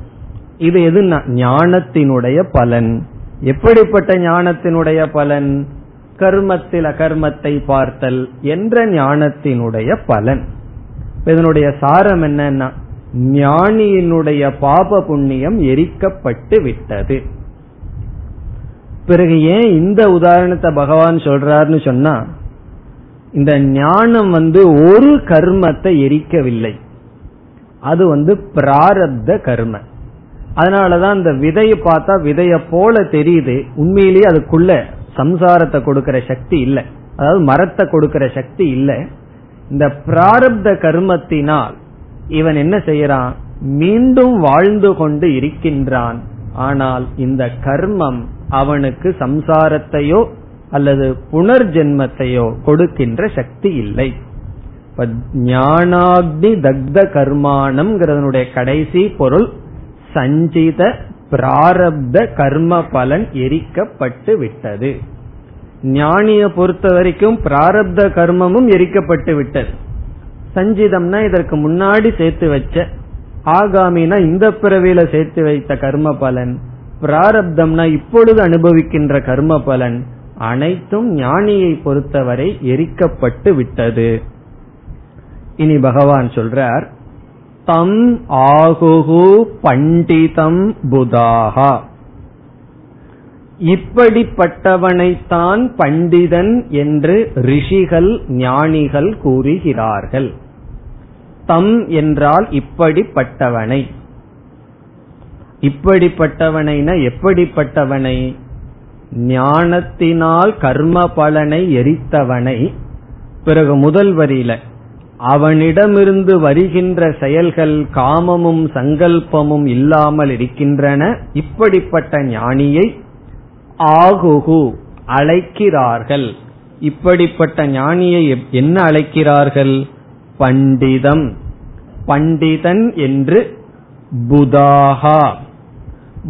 இது எது ஞானத்தினுடைய பலன். எப்படிப்பட்ட ஞானத்தினுடைய பலன்? கர்மத்தில் அகர்மத்தை பார்த்தல் என்ற ஞானத்தினுடைய பலன். இதனுடைய சாரம் என்னன்னா ஞானியினுடைய பாப புண்ணியம் எரிக்கப்பட்டு விட்டது. பிறகு ஏன் இந்த உதாரணத்தை பகவான் சொல்றாருன்னு சொன்னா இந்த ஞானம் வந்து ஒரு கர்மத்தை எரிக்கவில்லை. அது வந்து பிராரப்த கர்ம. அதனாலதான் இந்த விதையை பார்த்தா விதைய போல தெரியுது. உண்மையிலேயே அதுக்குள்ள சம்சாரத்தை கொடுக்கிற சக்தி இல்லை. அதாவது மரத்தை கொடுக்கிற சக்தி இல்லை. இந்த பிராரப்த கர்மத்தினால் இவன் என்ன செய்யறான்? மீண்டும் வாழ்ந்து கொண்டு இருக்கின்றான். ஆனால் இந்த கர்மம் அவனுக்கு சம்சாரத்தையோ அல்லது புனர்ஜென்மத்தையோ கொடுக்கின்ற சக்தி இல்லை. ஞானாக்னி தக்த கர்மானம்ங்கிறதனுடைய கடைசி பொருள் சஞ்சித பிராரப்த கர்ம பலன் எரிக்கப்பட்டு விட்டது. ஞானிய பொறுத்த வரைக்கும் பிராரப்த கர்மமும் எரிக்கப்பட்டு விட்டது. சஞ்சிதம்னா இதற்கு முன்னாடி சேர்த்து வச்ச ஆகாமினா இந்த பிறவியில சேர்த்து வைத்த கர்ம பலன் பிராரப்தம்னா இப்பொழுது அனுபவிக்கின்ற கர்ம பலன் அனைத்தும் ஞானியை பொறுத்தவரை எரிக்கப்பட்டு விட்டது. இனி பகவான் சொல்றார் தம் ஆகுகு பண்டிதம் புதாகா. இப்படிப்பட்டவனைத்தான் பண்டிதன் என்று ரிஷிகள் ஞானிகள் கூறுகிறார்கள். தம் என்றால் இப்படிப்பட்டவனை. இப்படிப்பட்டவனைனா எப்படிப்பட்டவனை? ஞானத்தினால் கர்ம பலனை எரித்தவனை. பிறகு முதல் வரியில அவனிடமிருந்து வருகின்ற செயல்கள் காமமும் சங்கல்பமும் இல்லாமல் இருக்கின்றன. இப்படிப்பட்ட ஞானியை ஆகுகு அழைக்கிறார்கள். இப்படிப்பட்ட ஞானியை என்ன அழைக்கிறார்கள்? பண்டிதம். பண்டிதன் என்று புதாகா.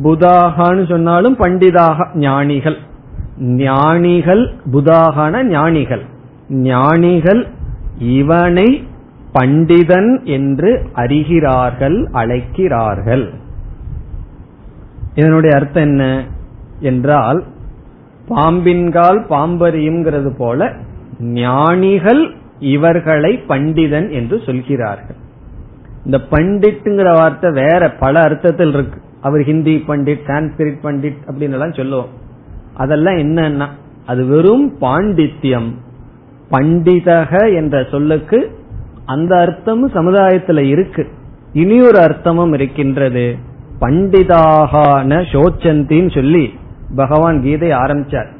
புதாகான்னு சொன்னாலும் பண்டிதாக ஞானிகள். ஞானிகள் புதாகான ஞானிகள். ஞானிகள் இவனை பண்டிதன் என்று அறிகிறார்கள் அழைக்கிறார்கள். இதனுடைய அர்த்தம் என்ன என்றால் பாம்பின்கால் பாம்பரியுங்கிறது போல ஞானிகள் இவர்களை பண்டிதன் என்று சொல்கிறார்கள். இந்த பண்டிட்டுங்கிற வார்த்தை வேற பல அர்த்தத்தில் இருக்கு. அவர் ஹிந்தி பண்டிட் சான்ஸ்கிரிட் பண்டிட் அப்படின்னு எல்லாம் சொல்லுவோம். அதெல்லாம் என்னன்னா அது வெறும் பாண்டித்யம். பண்டிதக என்ற சொல்லுக்கு அந்த அர்த்தமும் சமுதாயத்துல இருக்கு. இனி ஒரு அர்த்தமும் இருக்கின்றது. பண்டிதாகான சோச்சந்தின்னு சொல்லி பகவான் கீதை ஆரம்பிச்சார்.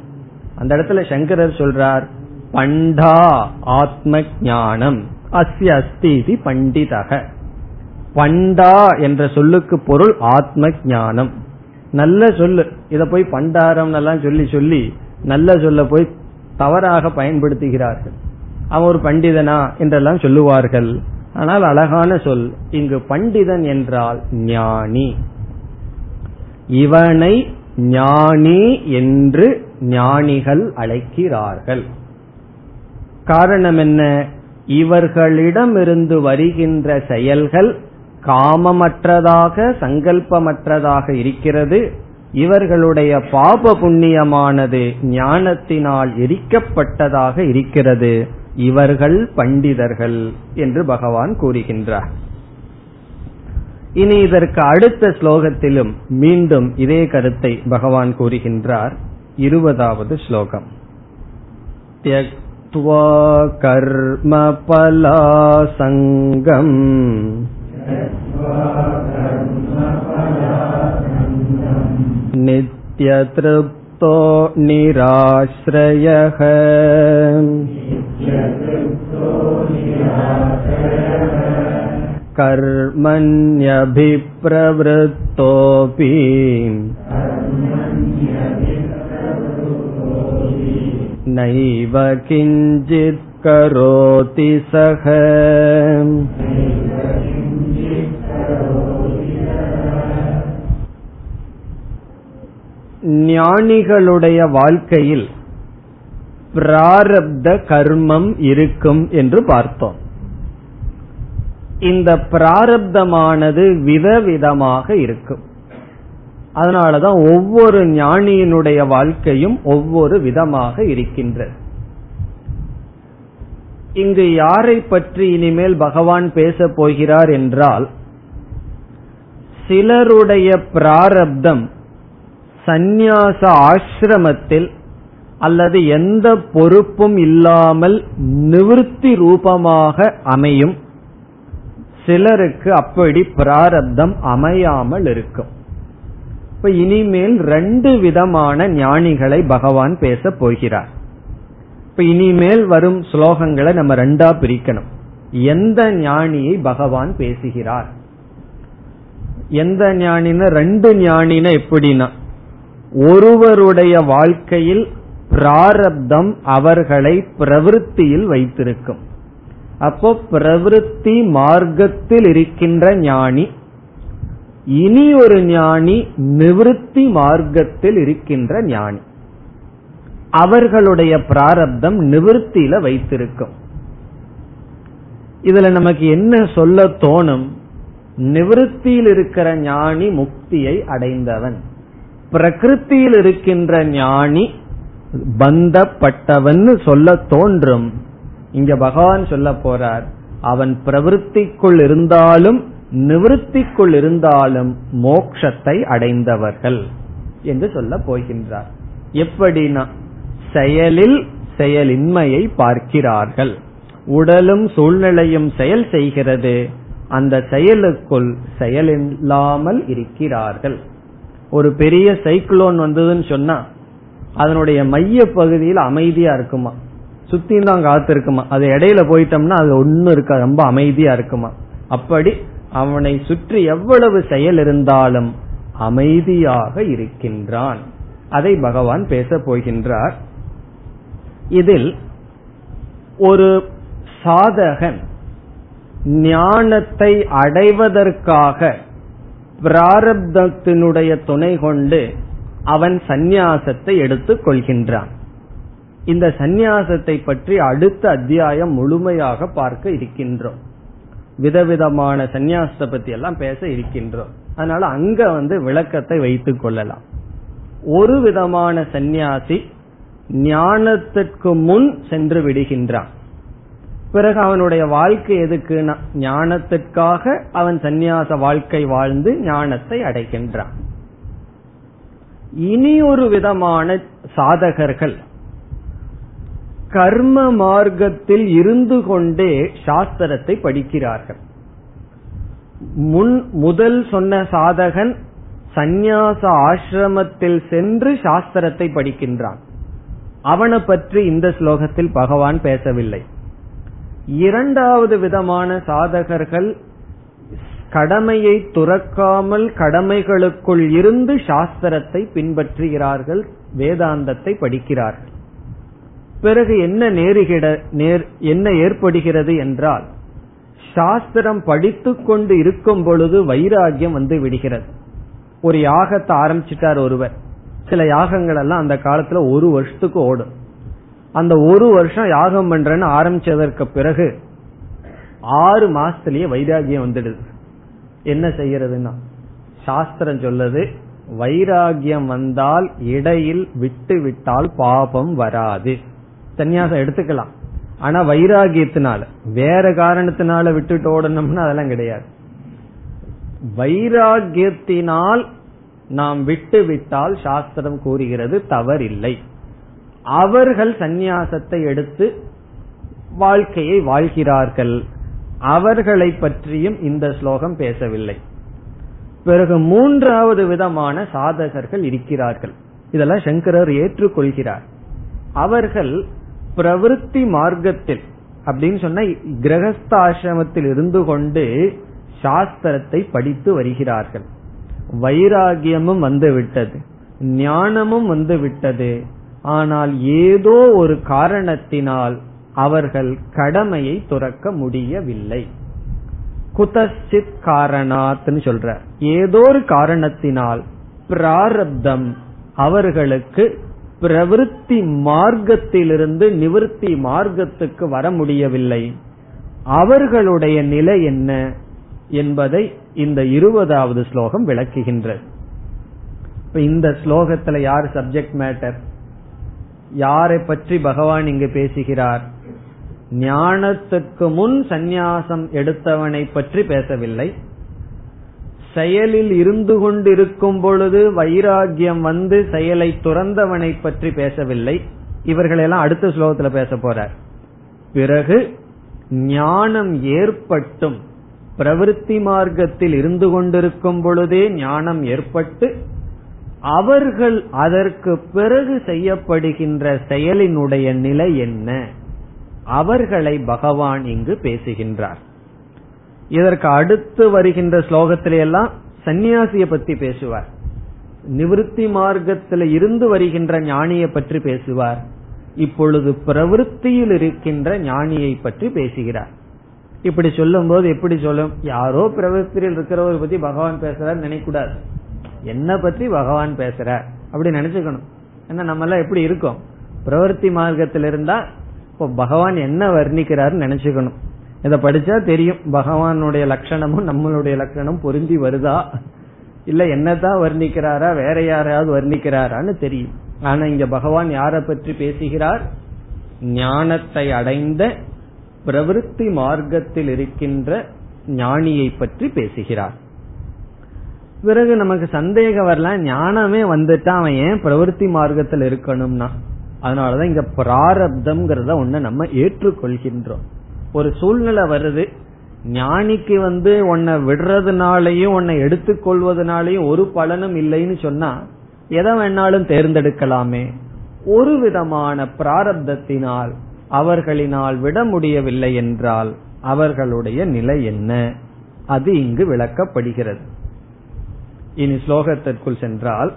அந்த இடத்துல சங்கரர் சொல்றார் பண்டா ஆத்ம ஞானம் அஸ்ய அஸ்தி பண்டிதக. பண்டா என்ற சொல்லுக்கு பொருள் ஆத்ம ஞானம் நல்ல சொல்லு. இத போய் பண்டாரம் எல்லாம் சொல்லி சொல்லி நல்ல சொல்ல போய் தவறாக பயன்படுத்துகிறார்கள். அவன் ஒரு பண்டிதனா என்றெல்லாம் சொல்லுவார்கள். ஆனால் அழகான சொல் இங்கு பண்டிதன் என்றால் ஞானி. இவனை ஞானி என்று ஞானிகள் அழைக்கிறார்கள். காரணம் என்ன? இவர்களிடமிருந்து வருகின்ற செயல்கள் காமமற்றதாக சங்கல்பமற்றதாக இருக்கிறது. இவர்களுடைய பாப புண்ணியமானது ஞானத்தினால் எரிக்கப்பட்டதாக இருக்கிறது இவர்கள் பண்டிதர்கள் என்று பகவான் கூறுகின்றார் இனி இதற்கு அடுத்த ஸ்லோகத்திலும் மீண்டும் இதே கருத்தை பகவான் கூறுகின்றார் இருபதாவது ஸ்லோகம் त्यक्त्वा कर्मपलासङ्गम् नित्यतृप्तो निराश्रयः कर्मण्यभिप्रवृत्तोऽपि नैव किञ्चित् करोति सः ஞானிகளுடைய வாழ்க்கையில் பிராரப்த கர்மம் இருக்கும் என்று பார்த்தோம். இந்த பிராரப்தமானது விதவிதமாக இருக்கும். அதனாலதான் ஒவ்வொரு ஞானியினுடைய வாழ்க்கையும் ஒவ்வொரு விதமாக இருக்கின்றது இங்கு யாரை பற்றி இனிமேல் பகவான் பேச போகிறார் என்றால் சிலருடைய பிராரப்தம் சந்நியாச ஆசிரமத்தில் அல்லது எந்த பொறுப்பும் இல்லாமல் நிவிருத்தி ரூபமாக அமையும். சிலருக்கு அப்படி பிராரப்தம் அமையாமல் இருக்கும். இப்ப இனிமேல் ரெண்டு விதமான ஞானிகளை பகவான் பேச போகிறார். இப்ப இனிமேல் வரும் ஸ்லோகங்களை நம்ம ரெண்டா பிரிக்கணும். எந்த ஞானியை பகவான் பேசுகிறார்? எந்த ஞானின ரெண்டு ஞானின எப்படின்னா ஒருவருடைய வாழ்க்கையில் பிராரப்தம் அவர்களை பிரவிற்த்தியில் வைத்திருக்கும். அப்போ பிரவிற்த்தி மார்க்கத்தில் இருக்கின்ற ஞானி இனி ஒரு ஞானி நிவிருத்தி மார்க்கத்தில் இருக்கின்ற ஞானி. அவர்களுடைய பிராரப்தம் நிவிருத்தியில வைத்திருக்கும். இதுல நமக்கு என்ன சொல்ல தோணும்? நிவிருத்தியில் இருக்கிற ஞானி முக்தியை அடைந்தவன். பிரகிருத்தியில் இருக்கின்ற ஞானி பந்தப்பட்டவன் சொல்ல தோன்றும். இங்க பகவான் சொல்ல போறார் அவன் பிரவருத்திக்குள் இருந்தாலும் நிவிருத்திக்குள் இருந்தாலும் மோக்ஷத்தை அடைந்தவர்கள் என்று சொல்ல போகின்றார். எப்படினா செயலில் செயலின்மையை பார்க்கிறார்கள். உடலும் சூழ்நிலையும் செயல் செய்கிறது. அந்த செயலுக்குள் செயலில்லாமல் இருக்கிறார்கள். ஒரு பெரிய சைக்ளோன் வந்ததுன்னு சொன்னா அதனுடைய மைய பகுதியில் அமைதியா இருக்குமா? சுத்தியும் தான் காத்து இருக்குமா அது இடையில போயிட்டோம்னா அது ஒன்னும் இருக்கா ரொம்ப அமைதியா இருக்குமா? அப்படி அவனை சுற்றி எவ்வளவு செயல் இருந்தாலும் அமைதியாக இருக்கின்றான். அதை பகவான் பேச போகின்றார். இதில் ஒரு சாதகன் ஞானத்தை அடைவதற்காக பிராரப்தத்தினுடைய துணை கொண்டு அவன் சந்நியாசத்தை எடுத்துக் கொள்கின்றான். இந்த சந்நியாசத்தை பற்றி அடுத்த அத்தியாயம் முழுமையாக பார்க்க இருக்கின்றோம். விதவிதமான சந்நியாசத்தை பத்தி எல்லாம் பேச இருக்கின்றோம். அதனால அங்க வந்து விளக்கத்தை வைத்துக் கொள்ளலாம். ஒரு விதமான சந்நியாசி ஞானத்திற்கு முன் சென்று விடுகின்றான். பிறகு அவனுடைய வாழ்க்கை எதுக்குன்னா ஞானத்திற்காக அவன் சந்நியாச வாழ்க்கை வாழ்ந்து ஞானத்தை அடைகின்றான். இனி ஒரு விதமான சாதகர்கள். கர்ம மார்க்கத்தில் இருந்து கொண்டே சாஸ்திரத்தை படிக்கிறார்கள். முன் முதல் சொன்ன சாதகன் சந்நியாச ஆசிரமத்தில் சென்று சாஸ்திரத்தை படிக்கின்றான். அவனை பற்றி இந்த ஸ்லோகத்தில் பகவான் பேசவில்லை. இரண்டாவது விதமான சாதகர்கள் கடமையை துறக்காமல் கடமைகளுக்குள் இருந்து சாஸ்திரத்தை பின்பற்றுகிறார்கள் வேதாந்தத்தை படிக்கிறார்கள். பிறகு என்ன நேருகிட நேர் என்ன ஏற்படுகிறது என்றால் சாஸ்திரம் படித்துக்கொண்டு இருக்கும் பொழுது வைராகியம் வந்து விடுகிறது. ஒரு யாகத்தை ஆரம்பிச்சிட்டார் ஒருவர். சில யாகங்கள் எல்லாம் அந்த காலத்துல ஒரு வருஷத்துக்கு ஓடும். அந்த ஒரு வருஷம் யாகம் பண்றேன்னு ஆரம்பிச்சதற்கு பிறகு ஆறு மாசத்திலேயே வைராகியம் வந்துடுது. என்ன செய்யறதுன்னா சாஸ்திரம் சொல்லது வைராகியம் வந்தால் இடையில் விட்டு விட்டால் பாபம் வராது. சன்னியாசம் எடுத்துக்கலாம். ஆனா வைராகியத்தினால வேற காரணத்தினால விட்டுட்டு ஓடணும்னா அதெல்லாம் கிடையாது. வைராகியத்தினால் நாம் விட்டு விட்டால் சாஸ்திரம் கூறுகிறது தவறில்லை. அவர்கள் சந்நியாசத்தை எடுத்து வாழ்க்கையை வாழ்கிறார்கள். அவர்களை பற்றியும் இந்த ஸ்லோகம் பேசவில்லை. பிறகு மூன்றாவது விதமான சாதகர்கள் இருக்கிறார்கள். இதெல்லாம் சங்கரர் ஏற்றுக்கொள்கிறார். அவர்கள் பிரவருத்தி மார்க்கத்தில் அப்படின்னு சொன்ன கிரகஸ்தாசிரமத்தில் இருந்து கொண்டு சாஸ்திரத்தை படித்து வருகிறார்கள். வைராகியமும் வந்து விட்டது ஞானமும் வந்துவிட்டது. ஆனால் ஏதோ ஒரு காரணத்தினால் அவர்கள் கடமையை துறக்க முடியவில்லை. குதசித் காரணாத்னு சொல்ற ஏதோ ஒரு காரணத்தினால் பிராரப்தம் அவர்களுக்கு பிரவிற்த்தி மார்க்கத்திலிருந்து நிவிருத்தி மார்க்கத்துக்கு வர முடியவில்லை. அவர்களுடைய நிலை என்ன என்பதை இந்த இருபதாவது ஸ்லோகம் விளக்குகின்றது. இந்த ஸ்லோகத்துல யார் சப்ஜெக்ட் மேட்டர் யாரை பற்றி பகவான் இங்கு பேசுகிறார்? ஞானத்துக்கு முன் சந்நியாசம் எடுத்தவனை பற்றி பேசவில்லை. செயலில் இருந்து கொண்டிருக்கும் பொழுது வைராகியம் வந்து செயலை துறந்தவனை பற்றி பேசவில்லை. இவர்களெல்லாம் அடுத்த ஸ்லோகத்துல பேச போறார். பிறகு ஞானம் ஏற்பட்டும். பிரவிற்த்தி மார்க்கத்தில் இருந்து கொண்டிருக்கும் பொழுதே ஞானம் ஏற்பட்டு அவர்கள் அதற்கு பிறகு செய்யப்படுகின்ற செயலினுடைய நிலை என்ன? அவர்களை பகவான் இங்கு பேசுகின்றார். இதற்கு அடுத்து வருகின்ற ஸ்லோகத்திலெல்லாம் சன்னியாசிய பத்தி பேசுவார். நிவிருத்தி மார்க்கத்தில் இருந்து வருகின்ற ஞானியை பற்றி பேசுவார். இப்பொழுது பிரவருத்தியில் இருக்கின்ற ஞானியை பற்றி பேசுகிறார். இப்படி சொல்லும் போது எப்படி சொல்லும்? யாரோ பிரவர்த்தியில் இருக்கிறவர் பத்தி பகவான் பேசுறாரு நினைக்கூடாது என்ன பத்தி பகவான் பேசுற? அப்படி நினைச்சுக்கணும். ஏன்னா நம்ம எல்லாம் எப்படி இருக்கோம்? பிரவர்த்தி மார்க்கத்தில் இருந்தா இப்போ பகவான் என்ன வர்ணிக்கிறாருன்னு நினைச்சுக்கணும். இதை படிச்சா தெரியும் பகவானுடைய லட்சணமும் நம்மளுடைய லட்சணம் பொருந்தி வருதா? இல்ல என்னதான் வர்ணிக்கிறாரா வேற யாரையாவது வர்ணிக்கிறாரான்னு தெரியும். ஆனா இங்க பகவான் யாரை பற்றி பேசுகிறார்? ஞானத்தை அடைந்த பிரவருத்தி மார்க்கத்தில் இருக்கின்ற ஞானியை பற்றி பேசுகிறார். பிறகு நமக்கு சந்தேகம் வரலாம் ஞானமே வந்துட்டா அவன் ஏன் பிரவருத்தி மார்க்கத்தில் இருக்கணும்னா? அதனாலதான் இங்க பிராரப்தம்ங்கிறத ஒன்ன நம்ம ஏற்றுக்கொள்கின்றோம். ஒரு சூழ்நிலை வருது ஞானிக்கு வந்து உன்னை விடுறதுனாலையும் உன்னை எடுத்துக்கொள்வதனாலையும் ஒரு பலனும் இல்லைன்னு சொன்னா எதை வேணாலும் தேர்ந்தெடுக்கலாமே. ஒரு விதமான பிராரப்தத்தினால் அவர்களினால் விட முடியவில்லை என்றால் அவர்களுடைய நிலை என்ன? அது இங்கு விளக்கப்படுகிறது. இனி ஸ்லோகத்திற்குள் சென்றால்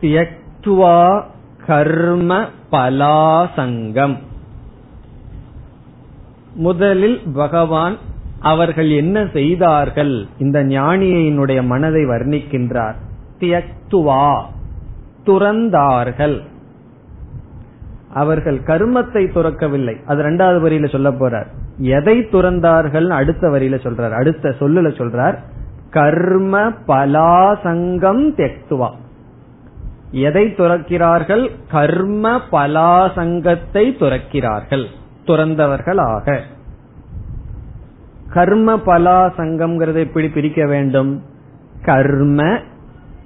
தியக்துவா கர்ம பலாசங்கம். முதலில் பகவான் அவர்கள் என்ன செய்தார்கள்? இந்த ஞானியினுடைய மனதை வர்ணிக்கின்றார். தியக்துவா துறந்தார்கள். அவர்கள் கர்மத்தை துறக்கவில்லை. அது ரெண்டாவது வரியில சொல்ல போறார். எதை துறந்தார்கள் அடுத்த வரியில சொல்றார். அடுத்த சொல்லுல சொல்றார். கர்ம பலாசங்கம் தெக்துவா. எதை துறக்கிறார்கள்? கர்ம பலாசங்கத்தை துறக்கிறார்கள். துறந்தவர்களாக. கர்ம பலாசங்கம்ங்கிறத எப்படி பிரிக்க வேண்டும்? கர்ம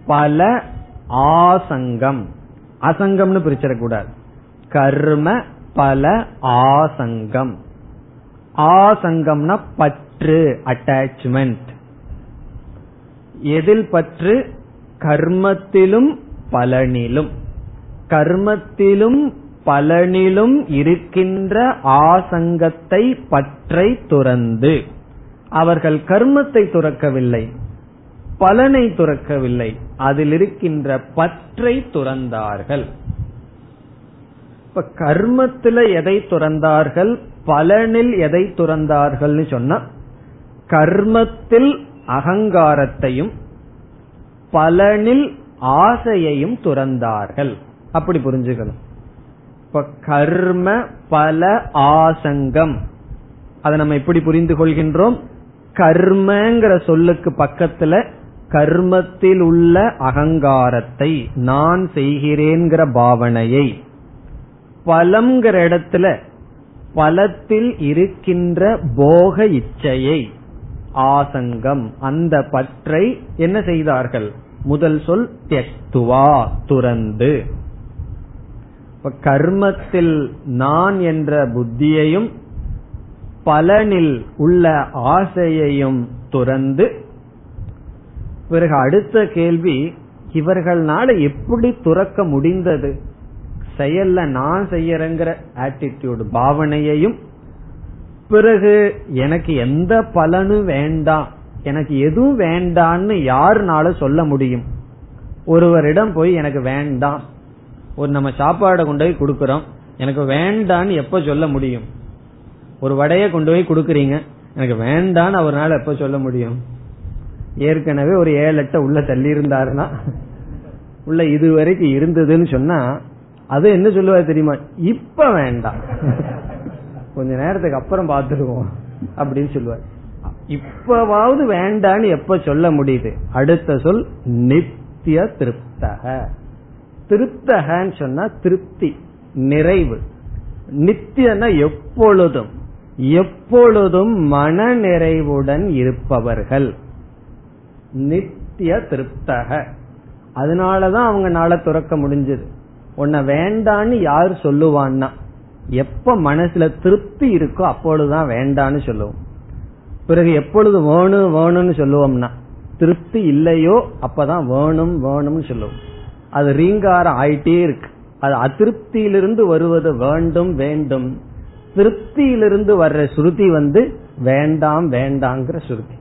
பல ஆசங்கம். அசங்கம்னு பிரிச்சிடக்கூடாது. கர்ம பல ஆசங்கம். ஆசங்கம்னா பற்று அட்டாச்மெண்ட் எதில் பற்று? கர்மத்திலும் பலனிலும். கர்மத்திலும் பலனிலும் இருக்கின்ற ஆசங்கத்தை பற்றை துறந்து. அவர்கள் கர்மத்தை துறக்கவில்லை. பலனை துறக்கவில்லை. அதில் இருக்கின்ற பற்றை துறந்தார்கள். இப்ப கர்மத்துல எதை துறந்தார்கள்? பலனில் எதை துறந்தார்கள்னு சொன்னா கர்மத்தில் அகங்காரத்தையும் பலனில் ஆசையையும் துறந்தார்கள். அப்படி புரிஞ்சுக்கணும். இப்ப கர்ம பல ஆசங்கம். அதை நம்ம எப்படி புரிந்து கொள்கின்றோம்? கர்மங்கிற சொல்லுக்கு பக்கத்துல கர்மத்தில் உள்ள அகங்காரத்தை நான் செய்கிறேங்கிற பாவனையை பலம்ங்கிற இடத்துல பலத்தில் இருக்கின்ற போக இச்சையை ஆசங்கம் அந்த பற்றை என்ன செய்தார்கள்? முதல் சொல் தியக்துவா துறந்து கர்மத்தில் நான் என்ற புத்தியையும் பலனில் உள்ள ஆசையையும் துறந்து பிறகு அடுத்த கேள்வி இவர்கள்னால எப்படி துறக்க முடிந்தது? செயல்ல நான் செய்யறங்கிற ஆட்டிடியூடு பாவனையையும் பிறகு எனக்கு எந்த பலனும் வேண்டாம் எனக்கு எதுவும் வேண்டான்னு யாருனால சொல்ல முடியும்? ஒருவரிடம் போய் எனக்கு வேண்டாம் ஒரு நம்ம சாப்பாடை கொண்டு போய் கொடுக்கறோம் எனக்கு வேண்டான்னு எப்ப சொல்ல முடியும்? ஒரு வடைய கொண்டு போய் கொடுக்கறீங்க எனக்கு வேண்டான்னு அவரால் எப்ப சொல்ல முடியும்? ஏற்கனவே ஒரு ஏழு எட்ட உள்ள தள்ளி இருந்தாருன்னா உள்ள இது வரைக்கும் இருந்ததுன்னு சொன்னா அது என்ன சொல்லுவாரு தெரியுமா? இப்ப வேண்டாம். கொஞ்ச நேரத்துக்கு அப்புறம் பாத்துருவோம் அப்படின்னு சொல்லுவார். இப்பவாவது வேண்டான்னு எப்ப சொல்ல முடியுது? அடுத்த சொல் நித்திய திருப்தக. திருப்தகன்னு சொன்னா திருப்தி நிறைவு. நித்தியன எப்பொழுதும் எப்பொழுதும் மன நிறைவுடன் இருப்பவர்கள். நித்திய திருப்தக. அதனாலதான் அவங்க நாளை துறக்க முடிஞ்சது. உன்னை வேண்டான்னு யார் சொல்லுவான்னா எப்ப மனசுல திருப்தி இருக்கோ அப்பொழுதுதான் வேண்டான்னு சொல்லுவோம். பிறகு எப்பொழுது வேணும் வேணும்னு சொல்லுவோம்னா திருப்தி இல்லையோ அப்பதான் வேணும் வேணும்னு சொல்லுவோம். அது ரீங்காரம் ஆயிட்டே இருக்கு. அது அதிருப்தியிலிருந்து வருவது வேண்டும் வேண்டும். திருப்தியிலிருந்து வர்ற ஸ்ருதி வந்து வேண்டாம் வேண்டாங்கிற சுருதி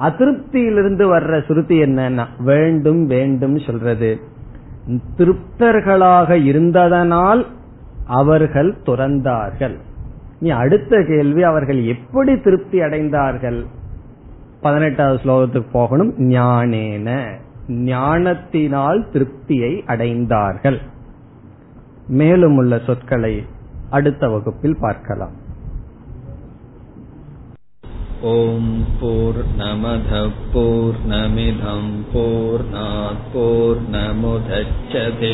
அதிருப்தியிலிருந்து வர்ற ஸ்ருதி என்னன்னா வேண்டும் வேண்டும் சொல்றது. திருப்தர்களாக இருந்ததனால் அவர்கள் துறந்தார்கள் நீ அடுத்த கேள்வி அவர்கள் எப்படி திருப்தி அடைந்தார்கள் பதினெட்டாவது ஸ்லோகத்துக்கு போகணும் ஞானேன ஞானத்தினால் திருப்தியை அடைந்தார்கள் மேலும் உள்ள சொற்களை அடுத்த வகுப்பில் பார்க்கலாம் ॐ पूर्णमधपूर्णमिधं पूर्णात्पूर्णमुदच्छते